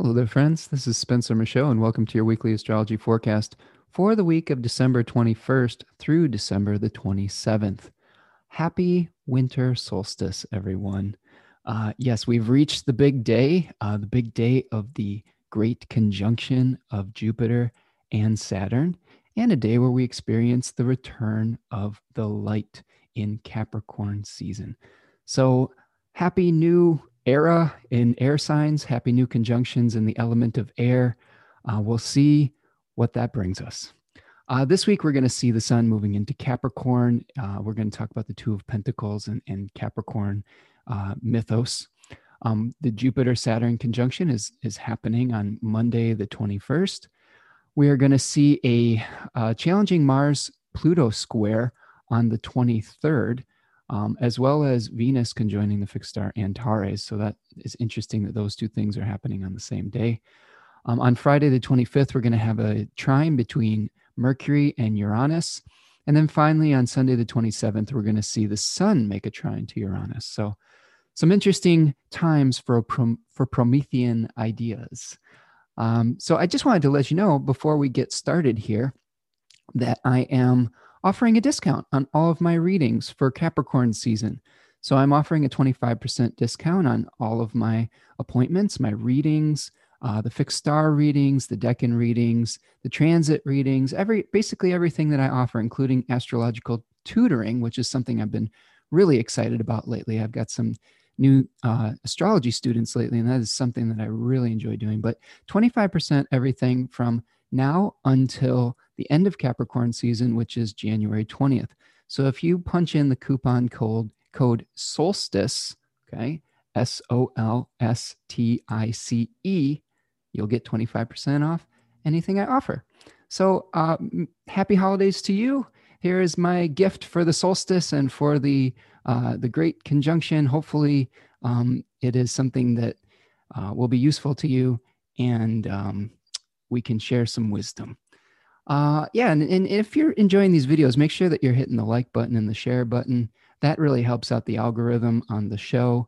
Hello there, friends. This is Spencer Michaud, and welcome to your weekly astrology forecast for the week of December 21st through December the 27th. Happy winter solstice, everyone. Uh, yes, we've reached the big day, uh, the big day of the great conjunction of Jupiter and Saturn, and a day where we experience the return of the light in Capricorn season. So, happy new era in air signs, happy new conjunctions in the element of air. Uh, we'll see what that brings us. Uh, this week, we're going to see the sun moving into Capricorn. Uh, we're going to talk about the Two of Pentacles and, and Capricorn uh, mythos. Um, the Jupiter Saturn conjunction is, is happening on Monday, the 21st. We are going to see a uh, challenging Mars Pluto square on the 23rd um, as well as Venus conjoining the fixed star Antares. So that is interesting that those two things are happening on the same day. Um, on Friday, the 25th, we're going to have a trine between Mercury and Uranus. And then finally, on Sunday, the 27th, we're going to see the sun make a trine to Uranus. So, some interesting times for, for Promethean ideas. Um, so, I just wanted to let you know before we get started here that I am offering a discount on all of my readings for Capricorn season. So I'm offering a 25% discount on all of my appointments, my readings, uh, the fixed star readings, the decan readings, the transit readings, every basically everything that I offer, including astrological tutoring, which is something I've been really excited about lately. I've got some new uh, astrology students lately, and that is something that I really enjoy doing. But 25% everything from now until the end of Capricorn season, which is January 20th. So if you punch in the coupon code code solstice, okay, S O L S T I C E, you'll get 25% off anything I offer. So uh, happy holidays to you. Here is my gift for the solstice and for the uh, the great conjunction. Hopefully, um, it is something that uh, will be useful to you, and um, we can share some wisdom. Uh, yeah, and, and if you're enjoying these videos, make sure that you're hitting the like button and the share button. That really helps out the algorithm on the show.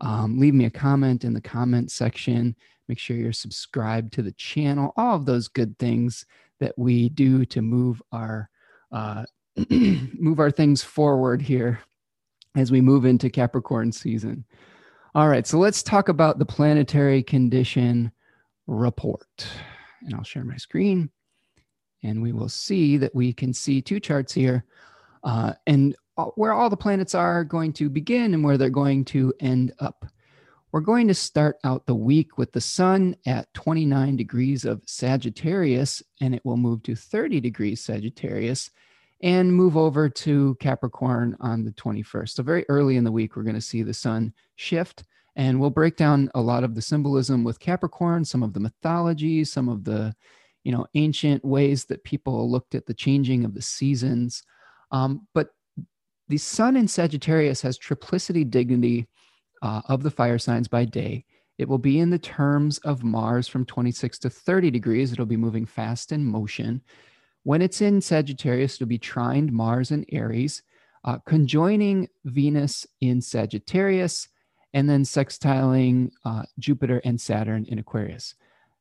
Um, leave me a comment in the comment section. Make sure you're subscribed to the channel. All of those good things that we do to move our uh, move our things forward here as we move into Capricorn season. All right, so let's talk about the planetary condition report and I'll share my screen and we will see that we can see two charts here uh, and where all the planets are going to begin and where they're going to end up. We're going to start out the week with the sun at 29 degrees of Sagittarius, and it will move to 30 degrees Sagittarius and move over to Capricorn on the 21st. So, very early in the week, we're going to see the sun shift and we'll break down a lot of the symbolism with Capricorn, some of the mythology, some of the you know ancient ways that people looked at the changing of the seasons. Um, but the Sun in Sagittarius has triplicity dignity uh, of the fire signs by day. It will be in the terms of Mars from 26 to 30 degrees. It'll be moving fast in motion. When it's in Sagittarius, it'll be trined Mars and Aries, uh, conjoining Venus in Sagittarius and then sextiling uh, Jupiter and Saturn in Aquarius.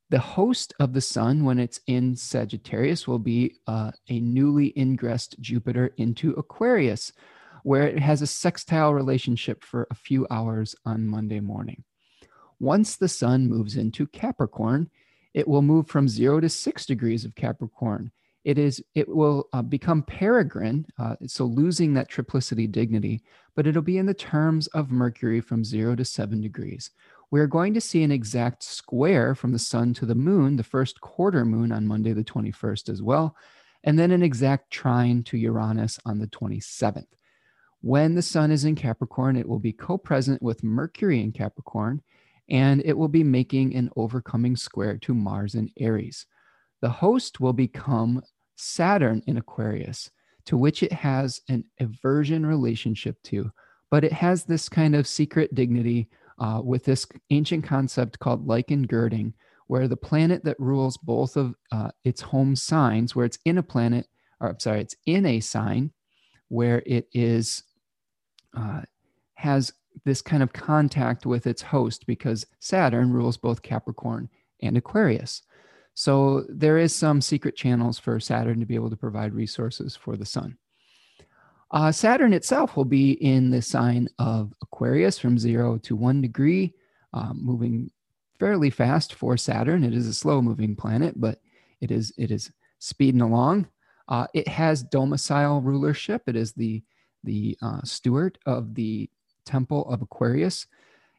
The host of the sun, when it's in Sagittarius, will be uh, a newly ingressed Jupiter into Aquarius, where it has a sextile relationship for a few hours on Monday morning. Once the sun moves into Capricorn, it will move from zero to six degrees of Capricorn it is it will uh, become peregrine uh, so losing that triplicity dignity but it'll be in the terms of mercury from 0 to 7 degrees we're going to see an exact square from the sun to the moon the first quarter moon on monday the 21st as well and then an exact trine to uranus on the 27th when the sun is in capricorn it will be co-present with mercury in capricorn and it will be making an overcoming square to mars in aries. The host will become Saturn in Aquarius, to which it has an aversion relationship to, but it has this kind of secret dignity uh, with this ancient concept called like engirding, where the planet that rules both of uh, its home signs, where it's in a planet, or I'm sorry, it's in a sign where it is uh, has this kind of contact with its host because Saturn rules both Capricorn and Aquarius. So there is some secret channels for Saturn to be able to provide resources for the sun. Uh, Saturn itself will be in the sign of Aquarius from zero to one degree, um, moving fairly fast for Saturn. It is a slow moving planet, but it is it is speeding along. Uh, it has domicile rulership. It is the the uh, steward of the temple of Aquarius.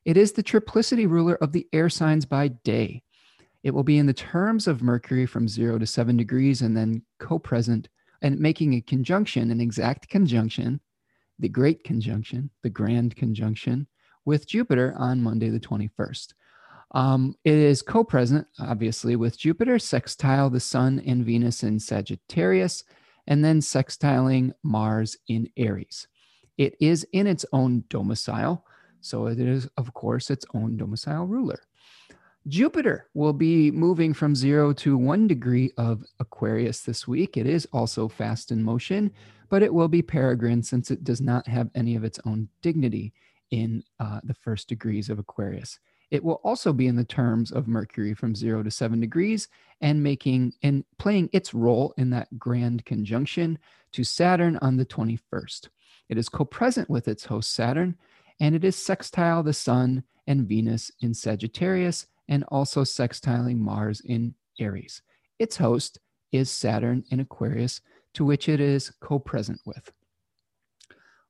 It is the triplicity ruler of the air signs by day. It will be in the terms of Mercury from zero to seven degrees and then co present and making a conjunction, an exact conjunction, the great conjunction, the grand conjunction with Jupiter on Monday, the 21st. Um, it is co present, obviously, with Jupiter, sextile the Sun and Venus in Sagittarius, and then sextiling Mars in Aries. It is in its own domicile, so it is, of course, its own domicile ruler. Jupiter will be moving from zero to one degree of Aquarius this week. It is also fast in motion, but it will be peregrine since it does not have any of its own dignity in uh, the first degrees of Aquarius. It will also be in the terms of Mercury from zero to seven degrees and making and playing its role in that grand conjunction to Saturn on the 21st. It is co present with its host Saturn, and it is sextile the Sun and Venus in Sagittarius and also sextiling Mars in Aries. Its host is Saturn in Aquarius, to which it is co present with.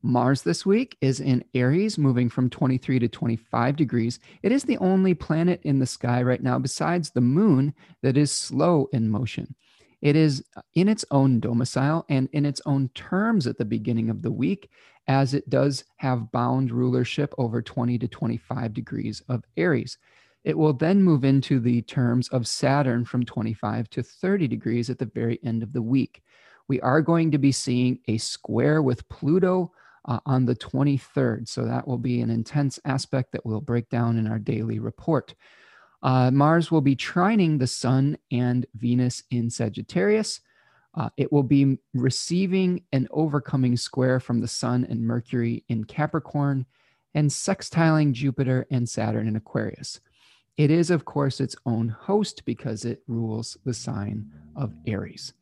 Mars this week is in Aries, moving from 23 to 25 degrees. It is the only planet in the sky right now, besides the moon, that is slow in motion. It is in its own domicile and in its own terms at the beginning of the week, as it does have bound rulership over 20 to 25 degrees of Aries. It will then move into the terms of Saturn from 25 to 30 degrees at the very end of the week. We are going to be seeing a square with Pluto uh, on the 23rd. So that will be an intense aspect that we'll break down in our daily report. Uh, Mars will be trining the Sun and Venus in Sagittarius. Uh, it will be receiving an overcoming square from the Sun and Mercury in Capricorn and sextiling Jupiter and Saturn in Aquarius. It is, of course, its own host because it rules the sign of Aries.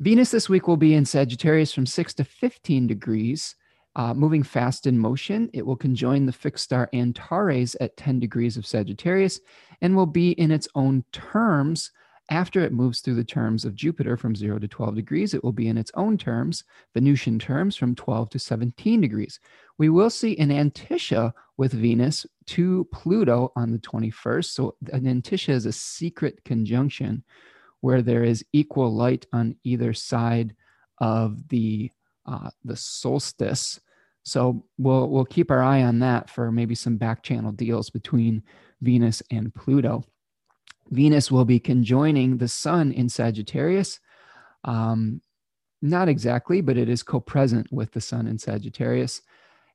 Venus this week will be in Sagittarius from 6 to 15 degrees, uh, moving fast in motion. It will conjoin the fixed star Antares at 10 degrees of Sagittarius and will be in its own terms after it moves through the terms of Jupiter from 0 to 12 degrees. It will be in its own terms, Venusian terms, from 12 to 17 degrees. We will see an Antiscia with Venus to Pluto on the 21st. So, an Antiscia is a secret conjunction where there is equal light on either side of the uh, the solstice. So we'll we'll keep our eye on that for maybe some back channel deals between Venus and Pluto. Venus will be conjoining the Sun in Sagittarius. Um, not exactly, but it is co-present with the Sun in Sagittarius.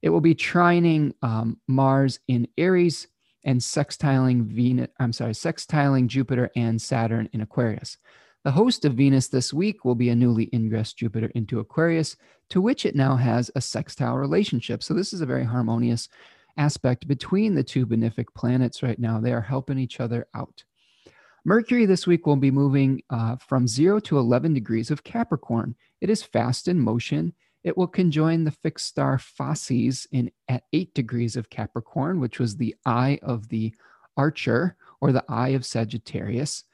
It will be trining um, Mars in Aries and sextiling Venus, I'm sorry, sextiling Jupiter and Saturn in Aquarius. The host of Venus this week will be a newly ingressed Jupiter into Aquarius, to which it now has a sextile relationship. So, this is a very harmonious aspect between the two benefic planets right now. They are helping each other out. Mercury this week will be moving uh, from 0 to 11 degrees of Capricorn. It is fast in motion it will conjoin the fixed star Facies in at eight degrees of Capricorn, which was the eye of the Archer or the eye of Sagittarius.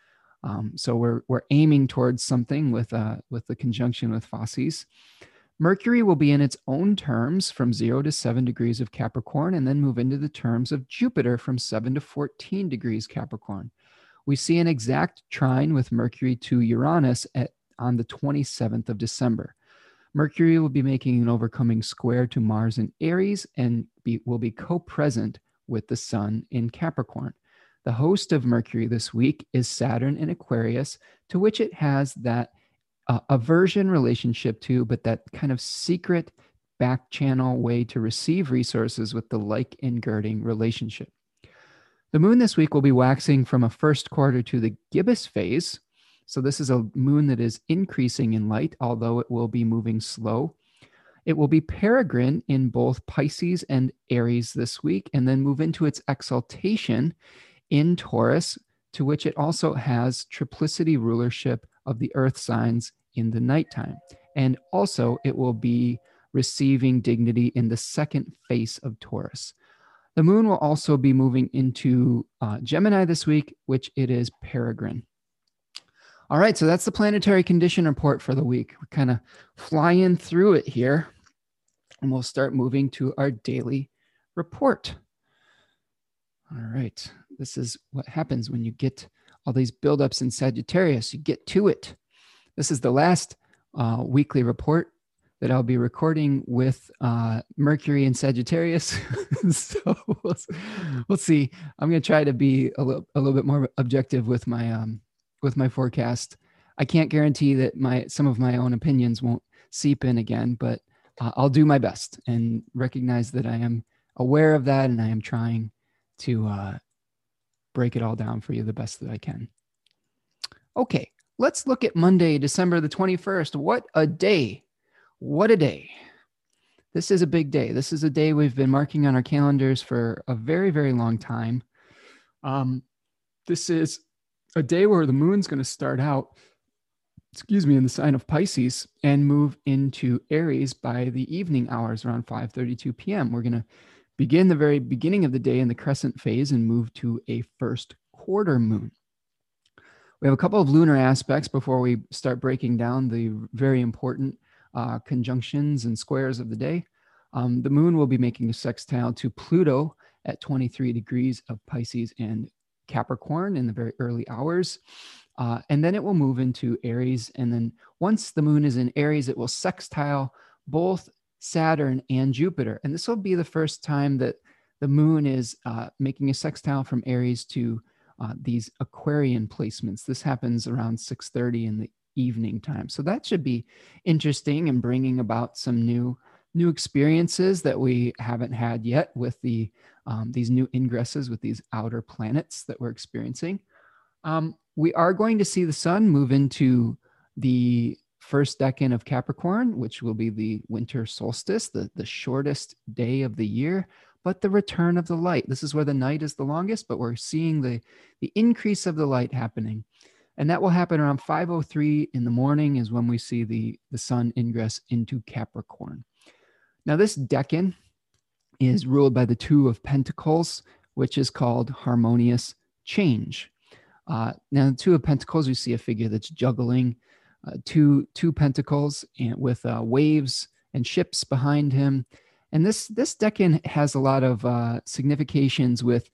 Um, so we're we're aiming towards something with uh, with the conjunction with Facies. Mercury will be in its own terms from zero to seven degrees of Capricorn, and then move into the terms of Jupiter from seven to 14 degrees Capricorn. We see an exact trine with Mercury to Uranus at on the 27th of December. Mercury will be making an overcoming square to Mars in Aries and be, will be co present with the Sun in Capricorn. The host of Mercury this week is Saturn in Aquarius, to which it has that uh, aversion relationship to, but that kind of secret back channel way to receive resources with the like engirding relationship. The moon this week will be waxing from a first quarter to the gibbous phase, so this is a moon that is increasing in light, although it will be moving slow. It will be peregrine in both Pisces and Aries this week, and then move into its exaltation in Taurus to which it also has triplicity rulership of the earth signs in the nighttime. And also, it will be receiving dignity in the second face of Taurus. The moon will also be moving into uh, Gemini this week, which it is peregrine. All right, so that's the planetary condition report for the week. We're kind of flying through it here, and we'll start moving to our daily report. All right, this is what happens when you get all these buildups in Sagittarius. You get to it. This is the last uh, weekly report that I'll be recording with uh, Mercury and Sagittarius. so we'll, we'll, see. I'm going to try to be a little, a little bit more objective with my um, with my forecast. I can't guarantee that my some of my own opinions won't seep in again, but uh, I'll do my best and recognize that I am aware of that and I am trying to uh, break it all down for you the best that I can. Okay, let's look at Monday, December the 21st. What a day! What a day. This is a big day. This is a day we've been marking on our calendars for a very, very long time. Um, this is a day where the moon's going to start out, excuse me, in the sign of Pisces and move into Aries by the evening hours around 5:32 p.m. We're going to begin the very beginning of the day in the crescent phase and move to a first quarter moon. We have a couple of lunar aspects before we start breaking down the very important uh, conjunctions and squares of the day. Um, the moon will be making a sextile to Pluto at 23 degrees of Pisces and Capricorn in the very early hours. Uh, and then it will move into Aries. And then once the moon is in Aries, it will sextile both Saturn and Jupiter. And this will be the first time that the moon is uh, making a sextile from Aries to uh, these Aquarian placements. This happens around 6:30 in the evening time. So that should be interesting and bringing about some new new experiences that we haven't had yet with the um, these new ingresses with these outer planets that we're experiencing. Um, we are going to see the sun move into the first decan of Capricorn, which will be the winter solstice, the, the shortest day of the year, but the return of the light. This is where the night is the longest, but we're seeing the, the increase of the light happening and that will happen around 5.03 in the morning is when we see the, the sun ingress into Capricorn. Now this decan is ruled by the two of pentacles, which is called harmonious change. Uh, now the two of pentacles, we see a figure that's juggling uh, two, two pentacles and with uh, waves and ships behind him. And this, this decan has a lot of uh, significations with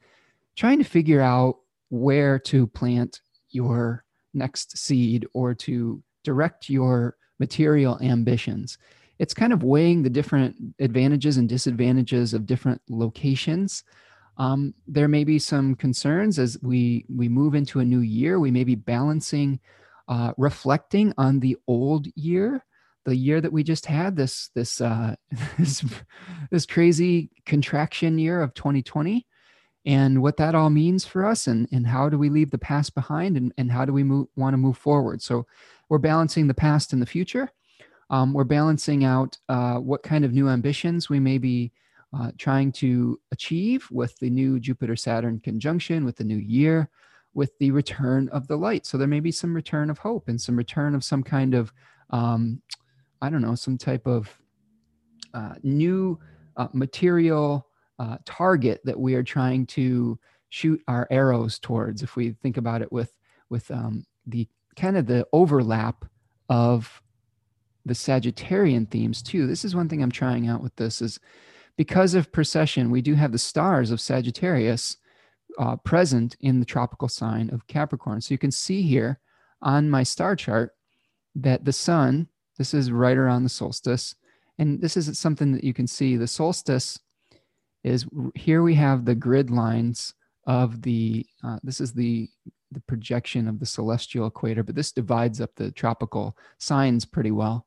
trying to figure out where to plant your next seed or to direct your material ambitions. It's kind of weighing the different advantages and disadvantages of different locations. Um, there may be some concerns as we we move into a new year. We may be balancing, uh, reflecting on the old year, the year that we just had this this uh, this this crazy contraction year of 2020, and what that all means for us and, and how do we leave the past behind and, and how do we move, want to move forward? So we're balancing the past and the future. Um, we're balancing out uh, what kind of new ambitions we may be uh, trying to achieve with the new jupiter saturn conjunction with the new year with the return of the light. So there may be some return of hope and some return of some kind of um, i don't know some type of uh, new uh, material uh, target that we are trying to shoot our arrows towards if we think about it with with um, the kind of the overlap of the sagittarian themes too. This is one thing i'm trying out with this is because of precession we do have the stars of sagittarius uh, present in the tropical sign of capricorn. So you can see here on my star chart that the sun this is right around the solstice and this is something that you can see. The solstice is here we have the grid lines of the, uh, this is the, the projection of the celestial equator, but this divides up the tropical signs pretty well.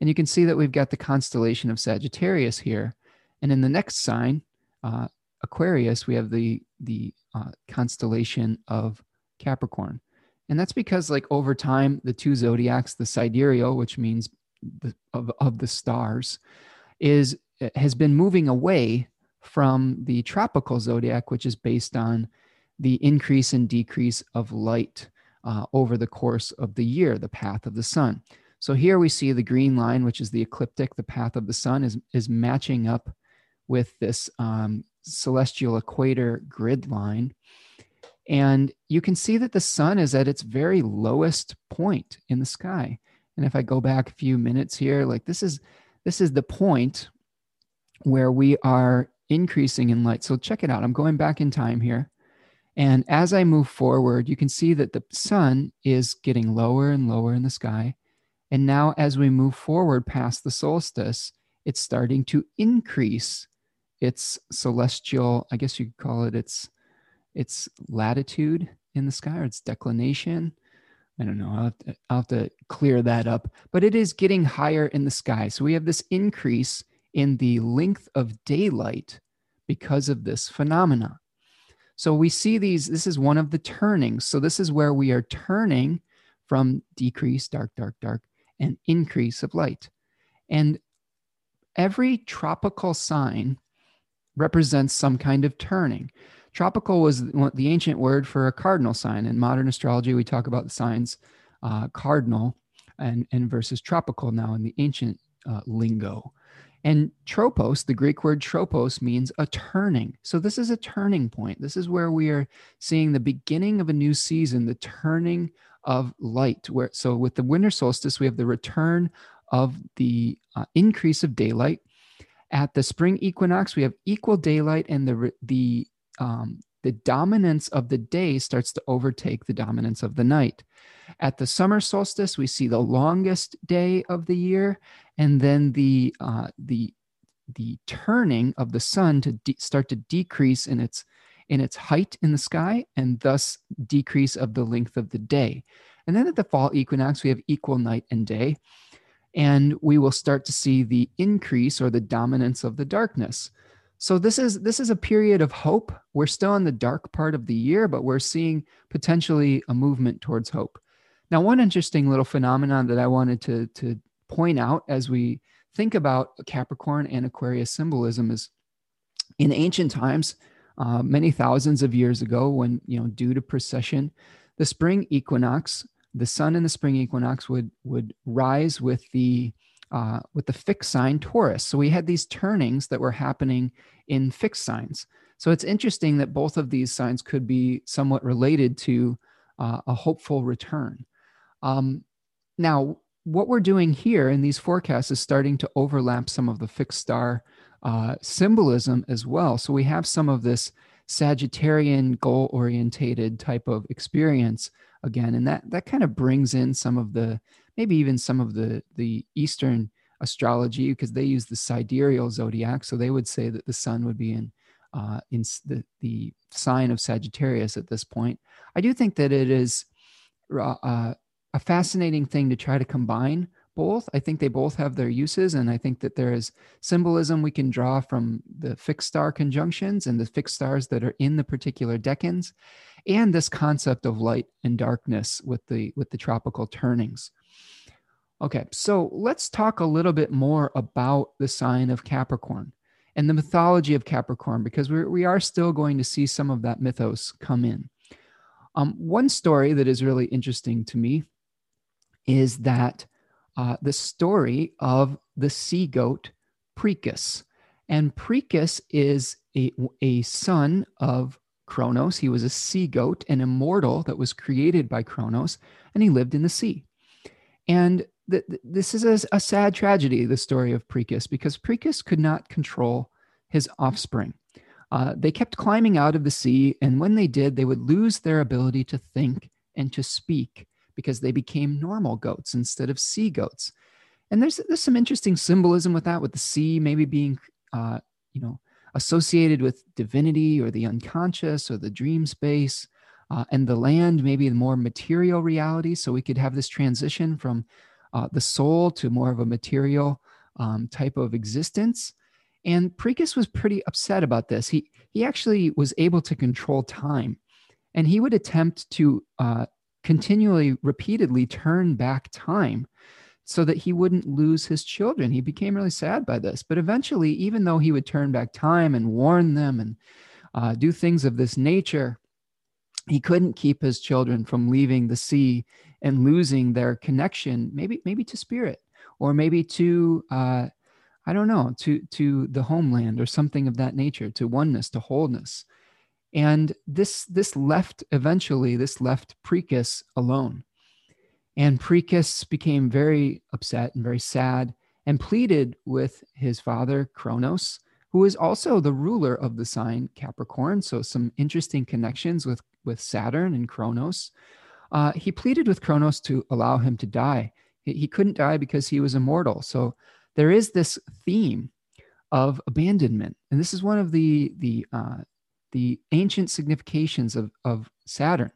And you can see that we've got the constellation of Sagittarius here. And in the next sign, uh, Aquarius, we have the, the uh, constellation of Capricorn. And that's because like over time, the two zodiacs, the sidereal, which means the, of, of the stars, is has been moving away from the tropical zodiac, which is based on the increase and decrease of light uh, over the course of the year, the path of the sun. So here we see the green line, which is the ecliptic, the path of the sun, is, is matching up with this um, celestial equator grid line. And you can see that the sun is at its very lowest point in the sky. And if I go back a few minutes here, like this is this is the point where we are increasing in light. So check it out. I'm going back in time here. And as I move forward, you can see that the sun is getting lower and lower in the sky. And now, as we move forward past the solstice, it's starting to increase its celestial, I guess you could call it its, its latitude in the sky or its declination. I don't know. I'll have, to, I'll have to clear that up. But it is getting higher in the sky. So we have this increase in the length of daylight because of this phenomena. So we see these, this is one of the turnings. So this is where we are turning from decrease, dark, dark, dark, and increase of light. And every tropical sign represents some kind of turning. Tropical was the ancient word for a cardinal sign. In modern astrology, we talk about the signs uh, cardinal and, and versus tropical now in the ancient uh, lingo. And tropos, the Greek word tropos, means a turning. So this is a turning point. This is where we are seeing the beginning of a new season, the turning of light. Where so with the winter solstice, we have the return of the uh, increase of daylight. At the spring equinox, we have equal daylight, and the the um, the dominance of the day starts to overtake the dominance of the night. At the summer solstice, we see the longest day of the year, and then the uh, the the turning of the sun to de- start to decrease in its in its height in the sky, and thus decrease of the length of the day. And then at the fall equinox, we have equal night and day, and we will start to see the increase or the dominance of the darkness. So this is this is a period of hope. We're still in the dark part of the year, but we're seeing potentially a movement towards hope. Now, one interesting little phenomenon that I wanted to, to point out as we think about Capricorn and Aquarius symbolism is in ancient times, uh, many thousands of years ago, when, you know, due to precession, the spring equinox, the sun in the spring equinox would, would rise with the, uh, with the fixed sign Taurus. So we had these turnings that were happening in fixed signs. So it's interesting that both of these signs could be somewhat related to uh, a hopeful return. Um, now, what we're doing here in these forecasts is starting to overlap some of the fixed star uh, symbolism as well. So we have some of this Sagittarian goal orientated type of experience again, and that that kind of brings in some of the maybe even some of the the Eastern astrology because they use the sidereal zodiac. So they would say that the sun would be in uh, in the the sign of Sagittarius at this point. I do think that it is uh, uh a fascinating thing to try to combine both. I think they both have their uses, and I think that there is symbolism we can draw from the fixed star conjunctions and the fixed stars that are in the particular decans, and this concept of light and darkness with the with the tropical turnings. Okay, so let's talk a little bit more about the sign of Capricorn and the mythology of Capricorn because we we are still going to see some of that mythos come in. Um, one story that is really interesting to me is that uh, the story of the sea goat Pricus. And Pricus is a, a son of Kronos. He was a sea goat, an immortal that was created by Kronos, and he lived in the sea. And th- this is a, a, sad tragedy, the story of Pricus, because Pricus could not control his offspring. Uh, they kept climbing out of the sea, and when they did, they would lose their ability to think and to speak because they became normal goats instead of sea goats. And there's there's some interesting symbolism with that, with the sea maybe being, uh, you know, associated with divinity or the unconscious or the dream space, uh, and the land maybe the more material reality. So we could have this transition from uh, the soul to more of a material um, type of existence. And Pricus was pretty upset about this. He he actually was able to control time, and he would attempt to uh, continually, repeatedly turn back time so that he wouldn't lose his children. He became really sad by this. But eventually, even though he would turn back time and warn them and uh, do things of this nature, he couldn't keep his children from leaving the sea and losing their connection, maybe maybe to spirit, or maybe to uh, I don't know, to to the homeland or something of that nature, to oneness, to wholeness. And this this left eventually this left Pricus alone. And Pricus became very upset and very sad and pleaded with his father Kronos, who is also the ruler of the sign Capricorn. So some interesting connections with with Saturn and Kronos. Uh, he pleaded with Kronos to allow him to die. He, he couldn't die because he was immortal. So there is this theme of abandonment, and this is one of the the uh, the ancient significations of of Saturn,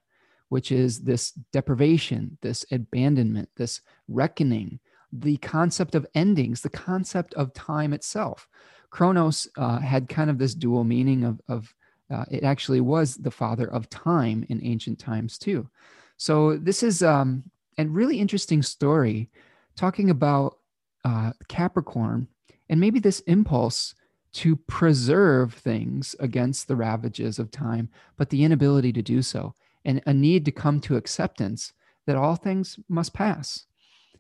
which is this deprivation, this abandonment, this reckoning, the concept of endings, the concept of time itself. Kronos uh, had kind of this dual meaning of, of uh, it actually was the father of time in ancient times too. So this is um, a really interesting story talking about uh, Capricorn and maybe this impulse to preserve things against the ravages of time, but the inability to do so, and a need to come to acceptance that all things must pass.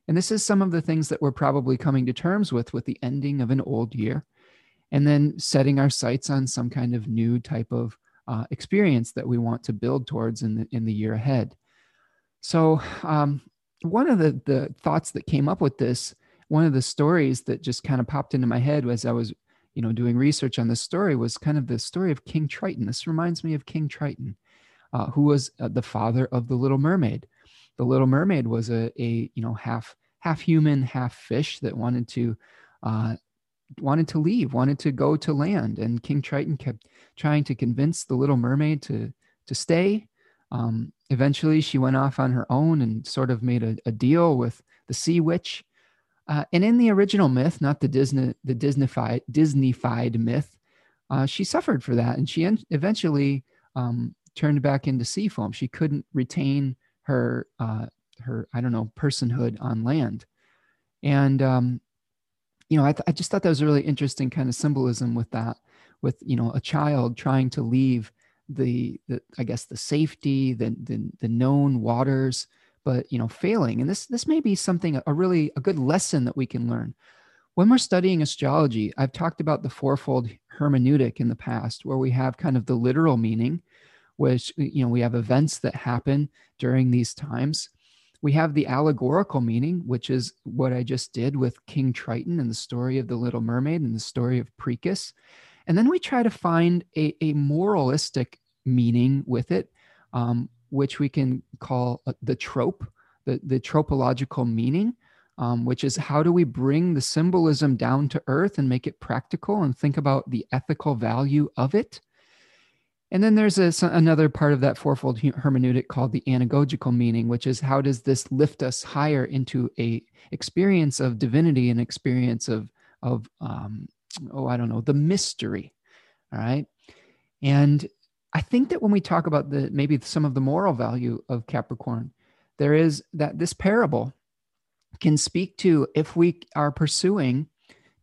And this is some of the things that we're probably coming to terms with with the ending of an old year and then setting our sights on some kind of new type of uh, experience that we want to build towards in the in the year ahead. So um, one of the the thoughts that came up with this, one of the stories that just kind of popped into my head was I was you know doing research on this story was kind of the story of King Triton. This reminds me of King Triton, uh, who was uh, the father of the Little Mermaid. The Little Mermaid was a a you know half half human, half fish that wanted to uh, wanted to leave, wanted to go to land, and King Triton kept trying to convince the Little Mermaid to to stay. Um, eventually, she went off on her own and sort of made a, a deal with the Sea Witch. Uh, and in the original myth, not the Disney the Disneyfied Disneyfied myth, uh, she suffered for that, and she en- eventually um, turned back into sea foam. She couldn't retain her uh, her I don't know personhood on land, and um, you know, I, th- I just thought that was a really interesting kind of symbolism with that, with, you know, a child trying to leave the, the I guess, the safety, the, the, the known waters, but, you know, failing. And this, this may be something, a really, a good lesson that we can learn. When we're studying astrology, I've talked about the fourfold hermeneutic in the past, where we have kind of the literal meaning, which, you know, we have events that happen during these times we have the allegorical meaning, which is what I just did with King Triton and the story of the Little Mermaid and the story of Pricus. And then we try to find a, a moralistic meaning with it, um, which we can call uh, the trope, the, the tropological meaning, um, which is how do we bring the symbolism down to earth and make it practical and think about the ethical value of it. And then there's a, another part of that fourfold hermeneutic called the anagogical meaning, which is how does this lift us higher into a experience of divinity and experience of of um, oh I don't know the mystery, all right. And I think that when we talk about the maybe some of the moral value of Capricorn, there is that this parable can speak to if we are pursuing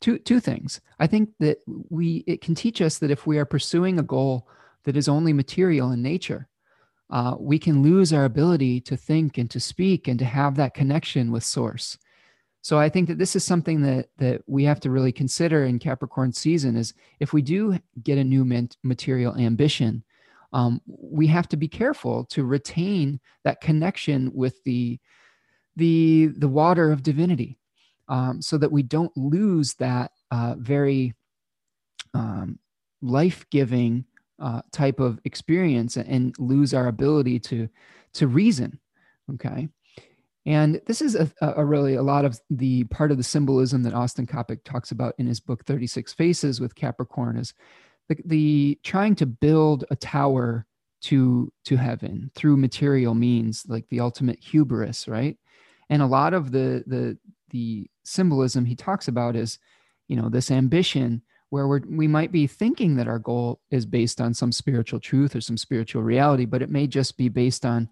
two two things. I think that we it can teach us that if we are pursuing a goal that is only material in nature, uh, we can lose our ability to think and to speak and to have that connection with source. So I think that this is something that that we have to really consider in Capricorn season is if we do get a new material ambition, um, we have to be careful to retain that connection with the the the water of divinity, um, so that we don't lose that uh, very um, life giving uh, type of experience and lose our ability to to reason okay? And this is a, a, really a lot of the part of the symbolism that austin coppock talks about in his book 36 faces with capricorn is the, the trying to build a tower to to heaven through material means like the ultimate hubris right and a lot of the the the symbolism he talks about is you know this ambition where we're, we might be thinking that our goal is based on some spiritual truth or some spiritual reality, but it may just be based on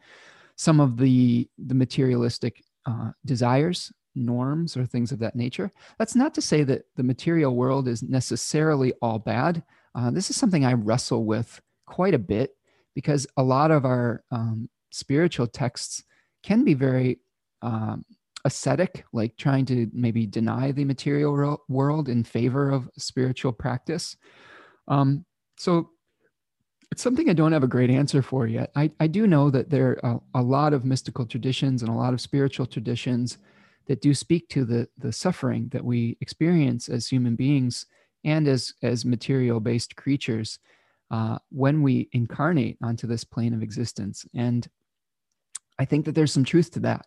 some of the the materialistic uh, desires, norms, or things of that nature. That's not to say that the material world is necessarily all bad. Uh, this is something I wrestle with quite a bit because a lot of our um, spiritual texts can be very um, ascetic, like trying to maybe deny the material world in favor of spiritual practice. Um, so it's something I don't have a great answer for yet. I, I do know that there are a, a lot of mystical traditions and a lot of spiritual traditions that do speak to the, the suffering that we experience as human beings and as, as material based creatures uh, when we incarnate onto this plane of existence. And I think that there's some truth to that.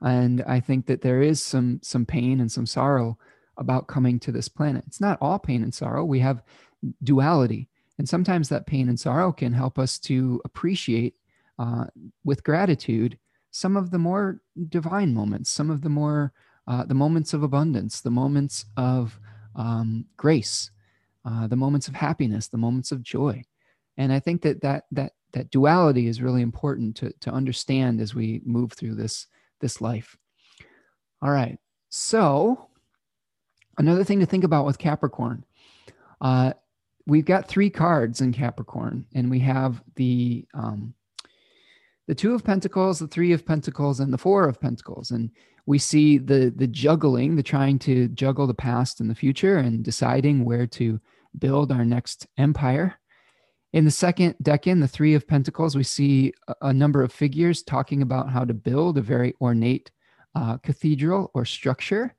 And I think that there is some, some pain and some sorrow about coming to this planet. It's not all pain and sorrow. We have duality and sometimes that pain and sorrow can help us to appreciate uh, with gratitude some of the more divine moments, some of the more, uh, the moments of abundance, the moments of um, grace, uh, the moments of happiness, the moments of joy. And I think that that, that, that duality is really important to, to understand as we move through this, this life. All right. So, another thing to think about with Capricorn, uh, we've got three cards in Capricorn, and we have the um, the two of Pentacles, the three of Pentacles, and the four of Pentacles, and we see the the juggling, the trying to juggle the past and the future, and deciding where to build our next empire. In the second decan, the three of Pentacles, we see a, number of figures talking about how to build a very ornate uh, cathedral or structure.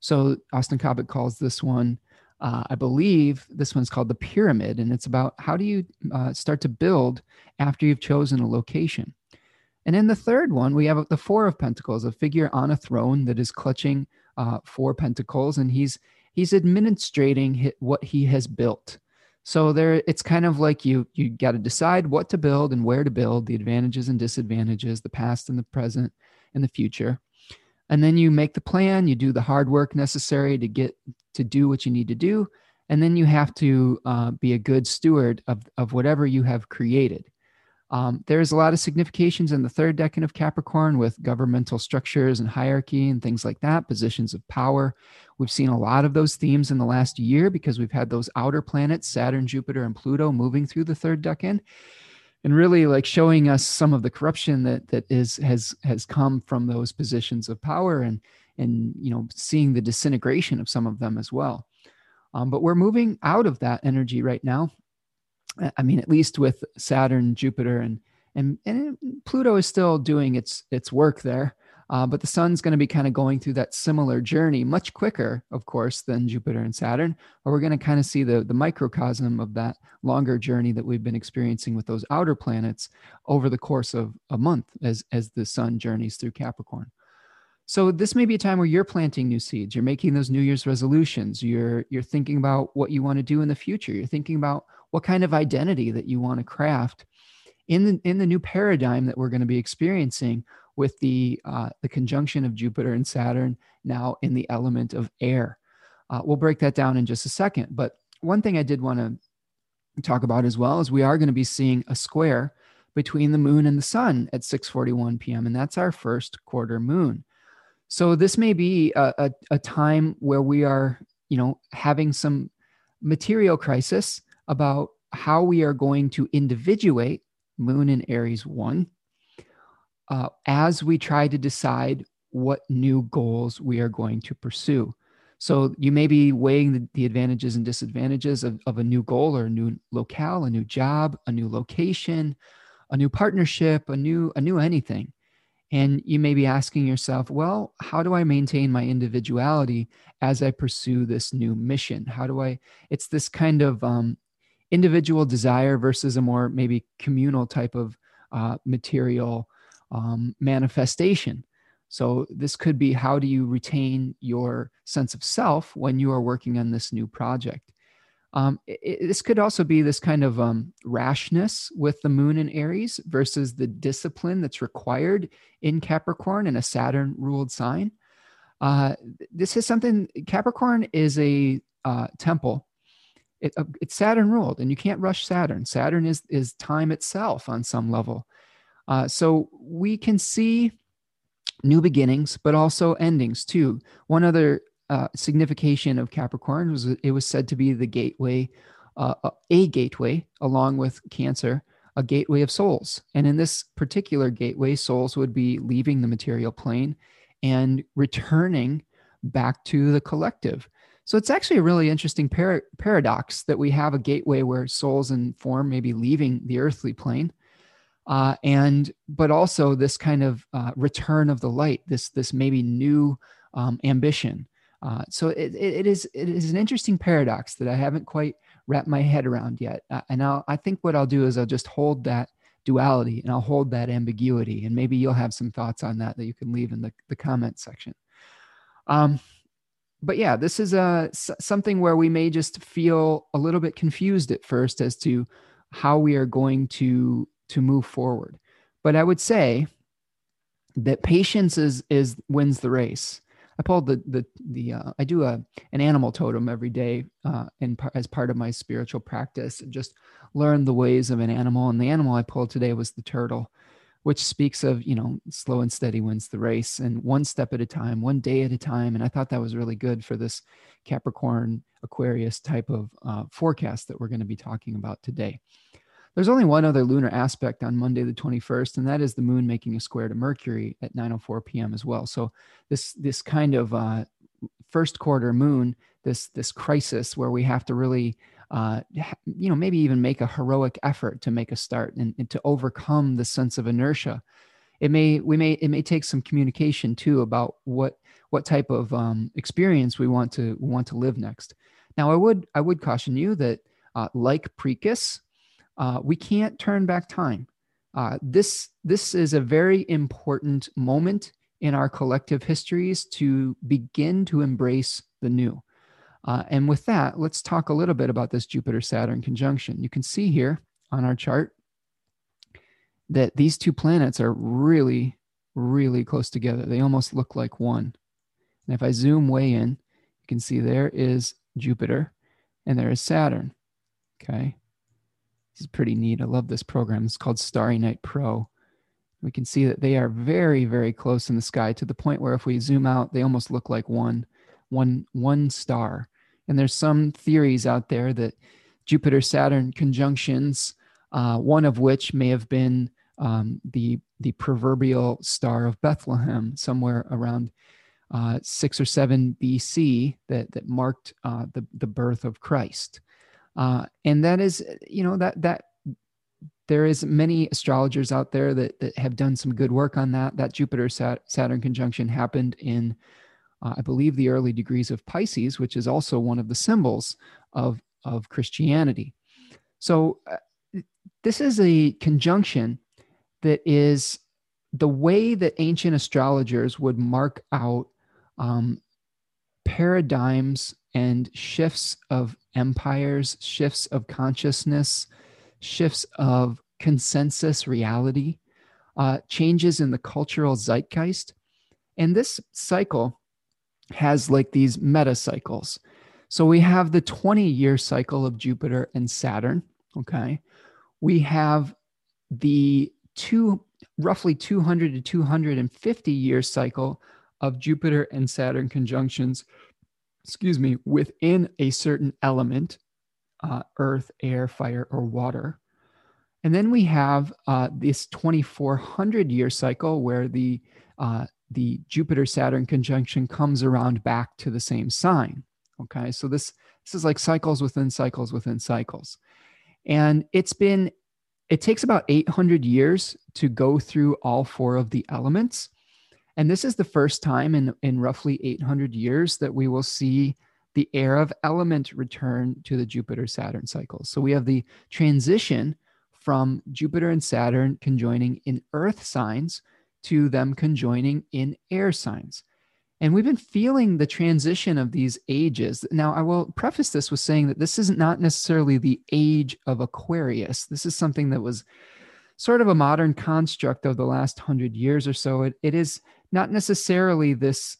So Austin Coppock calls this one uh, I believe this one's called the pyramid, and it's about how do you uh, start to build after you've chosen a location. And in the third one, we have the Four of Pentacles, a figure on a throne that is clutching uh, four pentacles, and he's he's administrating what he has built. So there, it's kind of like you you got to decide what to build and where to build, the advantages and disadvantages, the past and the present and the future and then you make the plan you do the hard work necessary to get to do what you need to do and then you have to uh, be a good steward of, of whatever you have created um, there's a lot of significations in the third decan of capricorn with governmental structures and hierarchy and things like that positions of power. We've seen a lot of those themes in the last year because we've had those outer planets saturn jupiter and pluto moving through the third decan and really like showing us some of the corruption that that is has has come from those positions of power and and you know seeing the disintegration of some of them as well. Um, but we're moving out of that energy right now i mean at least with saturn jupiter and and, and pluto is still doing its its work there uh, but the sun's going to be kind of going through that similar journey much quicker, of course, than Jupiter and Saturn. But we're going to kind of see the, the microcosm of that longer journey that we've been experiencing with those outer planets over the course of a month as, as the sun journeys through Capricorn. So this may be a time where you're planting new seeds. You're making those New Year's resolutions. You're you're thinking about what you want to do in the future. You're thinking about what kind of identity that you want to craft in the in the new paradigm that we're going to be experiencing with the uh, the conjunction of Jupiter and Saturn now in the element of air. Uh, we'll break that down in just a second. But one thing I did want to talk about as well is we are going to be seeing a square between the moon and the sun at 6:41 p.m. and that's our first quarter moon. So this may be a, a, a time where we are, you know, having some material crisis about how we are going to individuate moon and Aries 1 uh, as we try to decide what new goals we are going to pursue. So you may be weighing the, the advantages and disadvantages of, of a new goal or a new locale, a new job, a new location, a new partnership, a new a new anything. And you may be asking yourself, well, how do I maintain my individuality as I pursue this new mission? How do I? It's this kind of um, individual desire versus a more maybe communal type of uh, material um, manifestation. So, this could be how do you retain your sense of self when you are working on this new project? Um, it, this could also be this kind of um, rashness with the moon in Aries versus the discipline that's required in Capricorn in a Saturn ruled sign. Uh, this is something Capricorn is a uh, temple. It, uh, it's Saturn ruled, and you can't rush Saturn. Saturn is is time itself on some level. Uh, so we can see new beginnings, but also endings too. One other uh, signification of Capricorn was it was said to be the gateway, uh, uh a gateway along with Cancer a gateway of souls. And in this particular gateway, souls would be leaving the material plane and returning back to the collective. So it's actually a really interesting par- paradox that we have a gateway where souls and form may be leaving the earthly plane, uh, and but also this kind of uh, return of the light, this this maybe new um, ambition. Uh, so it, it is it is an interesting paradox that I haven't quite wrapped my head around yet. Uh, and I'll, I think what I'll do is I'll just hold that duality and I'll hold that ambiguity, and maybe you'll have some thoughts on that that you can leave in the the comment section. Um, but yeah, this is a something where we may just feel a little bit confused at first as to how we are going to to move forward. But I would say that patience is is wins the race. I pulled the the the uh, I do a an animal totem every day uh, in as part of my spiritual practice. And just learn the ways of an animal, and the animal I pulled today was the turtle which speaks of you know slow and steady wins the race and one step at a time one day at a time and i thought that was really good for this capricorn aquarius type of uh, forecast that we're going to be talking about today. There's only one other lunar aspect on monday the 21st and that is the moon making a square to mercury at 9.04 p.m as well. So this this kind of uh, first quarter moon this this crisis where we have to really uh, you know, maybe even make a heroic effort to make a start and, and, to overcome the sense of inertia. It may we may it may take some communication too about what what type of um, experience we want to want to live next. Now, I would I would caution you that uh, like Pricus, uh, we can't turn back time. Uh, this this is a very important moment in our collective histories to begin to embrace the new. Uh, and with that, let's talk a little bit about this Jupiter Saturn conjunction. You can see here on our chart that these two planets are really, really close together. They almost look like one. And if I zoom way in, you can see there is Jupiter and there is Saturn. Okay. This is pretty neat. I love this program. It's called Starry Night Pro. We can see that they are very, very close in the sky to the point where if we zoom out, they almost look like one, one, one star. And there's some theories out there that Jupiter Saturn conjunctions, uh, one of which may have been um, the the proverbial Star of Bethlehem, somewhere around uh, six or seven BC, that that marked uh, the the birth of Christ. Uh, and that is, you know, that that there is many astrologers out there that that have done some good work on that. That Jupiter Saturn conjunction happened in uh, I believe, the early degrees of Pisces, which is also one of the symbols of, of Christianity. So, uh, this is a conjunction that is the way that ancient astrologers would mark out um, paradigms and shifts of empires, shifts of consciousness, shifts of consensus reality, uh, changes in the cultural zeitgeist. And this cycle has like these meta cycles. So we have the 20 year cycle of Jupiter and Saturn. Okay. We have the two, roughly 200 to 250 year cycle of Jupiter and Saturn conjunctions, excuse me, within a certain element, uh, earth, air, fire, or water. And then we have uh, this 2400 year cycle where the uh, the Jupiter Saturn conjunction comes around back to the same sign. Okay, so this this is like cycles within cycles within cycles, and it's been it takes about 800 years to go through all four of the elements, and this is the first time in in roughly 800 years that we will see the air of element return to the Jupiter Saturn cycles. So we have the transition from Jupiter and Saturn conjoining in Earth signs to them conjoining in air signs. And we've been feeling the transition of these ages. Now, I will preface this with saying that this is not necessarily the age of Aquarius. This is something that was sort of a modern construct of the last hundred years or so. It, it is not necessarily this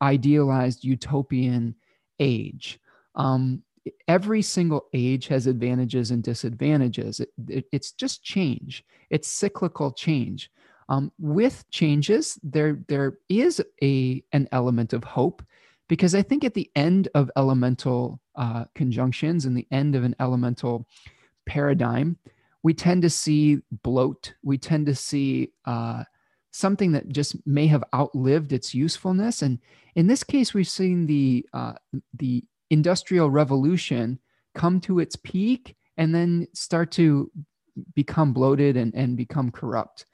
idealized utopian age. Um, every single age has advantages and disadvantages. It, it, it's just change, it's cyclical change. Um, with changes, there there is a an element of hope because I think at the end of elemental uh, conjunctions and the end of an elemental paradigm, we tend to see bloat. We tend to see uh, something that just may have outlived its usefulness. And in this case, we've seen the uh, the industrial revolution come to its peak and then start to become bloated and, and become corrupt.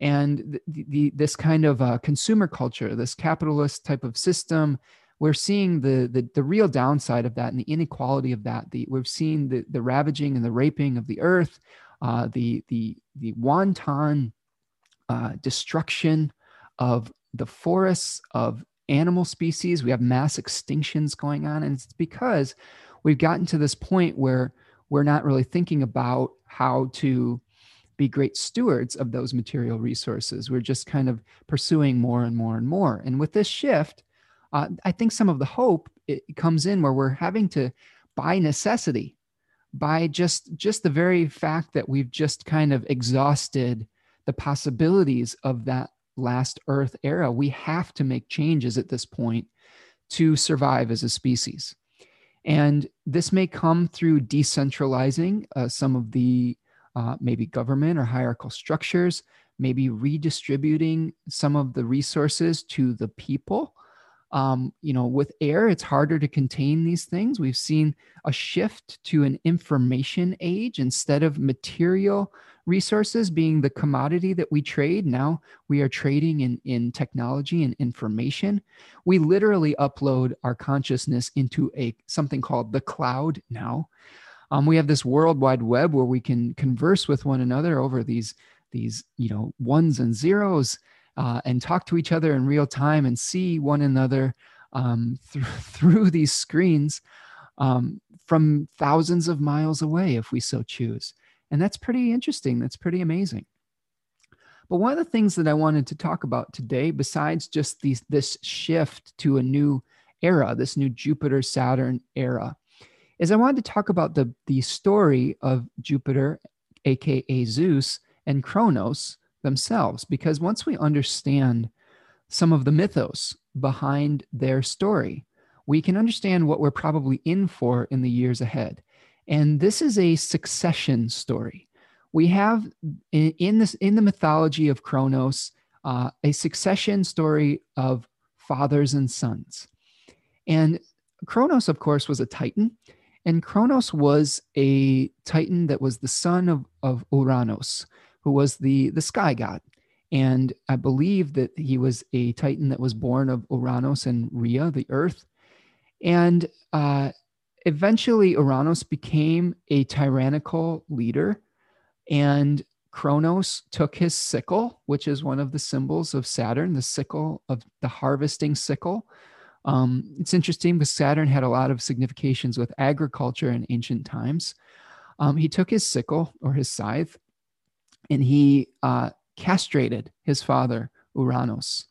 And the, the this kind of uh, consumer culture, this capitalist type of system, we're seeing the, the, the real downside of that and the inequality of that. The, we've seen the, the ravaging and the raping of the earth, uh, the, the, the wanton uh, destruction of the forests, of animal species. We have mass extinctions going on. And it's because we've gotten to this point where we're not really thinking about how to be great stewards of those material resources. We're just kind of pursuing more and more and more. And with this shift, uh, I think some of the hope comes in where we're having to by necessity, by just just the very fact that we've just kind of exhausted the possibilities of that last Earth era. We have to make changes at this point to survive as a species. And this may come through decentralizing uh, some of the uh, maybe government or hierarchical structures, maybe redistributing some of the resources to the people. Um, you know, with air, it's harder to contain these things. We've seen a shift to an information age instead of material resources being the commodity that we trade. Now we are trading in, in technology and information. We literally upload our consciousness into a something called the cloud now. Um, we have this world wide web where we can converse with one another over these these you know ones and zeros uh, and talk to each other in real time and see one another um, th- through these screens um, from thousands of miles away if we so choose. And that's pretty interesting. That's pretty amazing. But one of the things that I wanted to talk about today, besides just these, this shift to a new era, this new Jupiter Saturn era, is I wanted to talk about the, the story of Jupiter, aka Zeus, and Kronos themselves. Because once we understand some of the mythos behind their story, we can understand what we're probably in for in the years ahead. And this is a succession story. We have in this in the mythology of Kronos uh, a succession story of fathers and sons. And Kronos, of course, was a Titan. And Kronos was a Titan that was the son of, of Uranos, who was the, the sky god. And I believe that he was a Titan that was born of Uranos and Rhea, the earth. And uh, eventually Uranus became a tyrannical leader, and Kronos took his sickle, which is one of the symbols of Saturn, the sickle of the harvesting sickle. Um, it's interesting because Saturn had a lot of significations with agriculture in ancient times. Um, he took his sickle or his scythe and he uh, castrated his father, Uranus.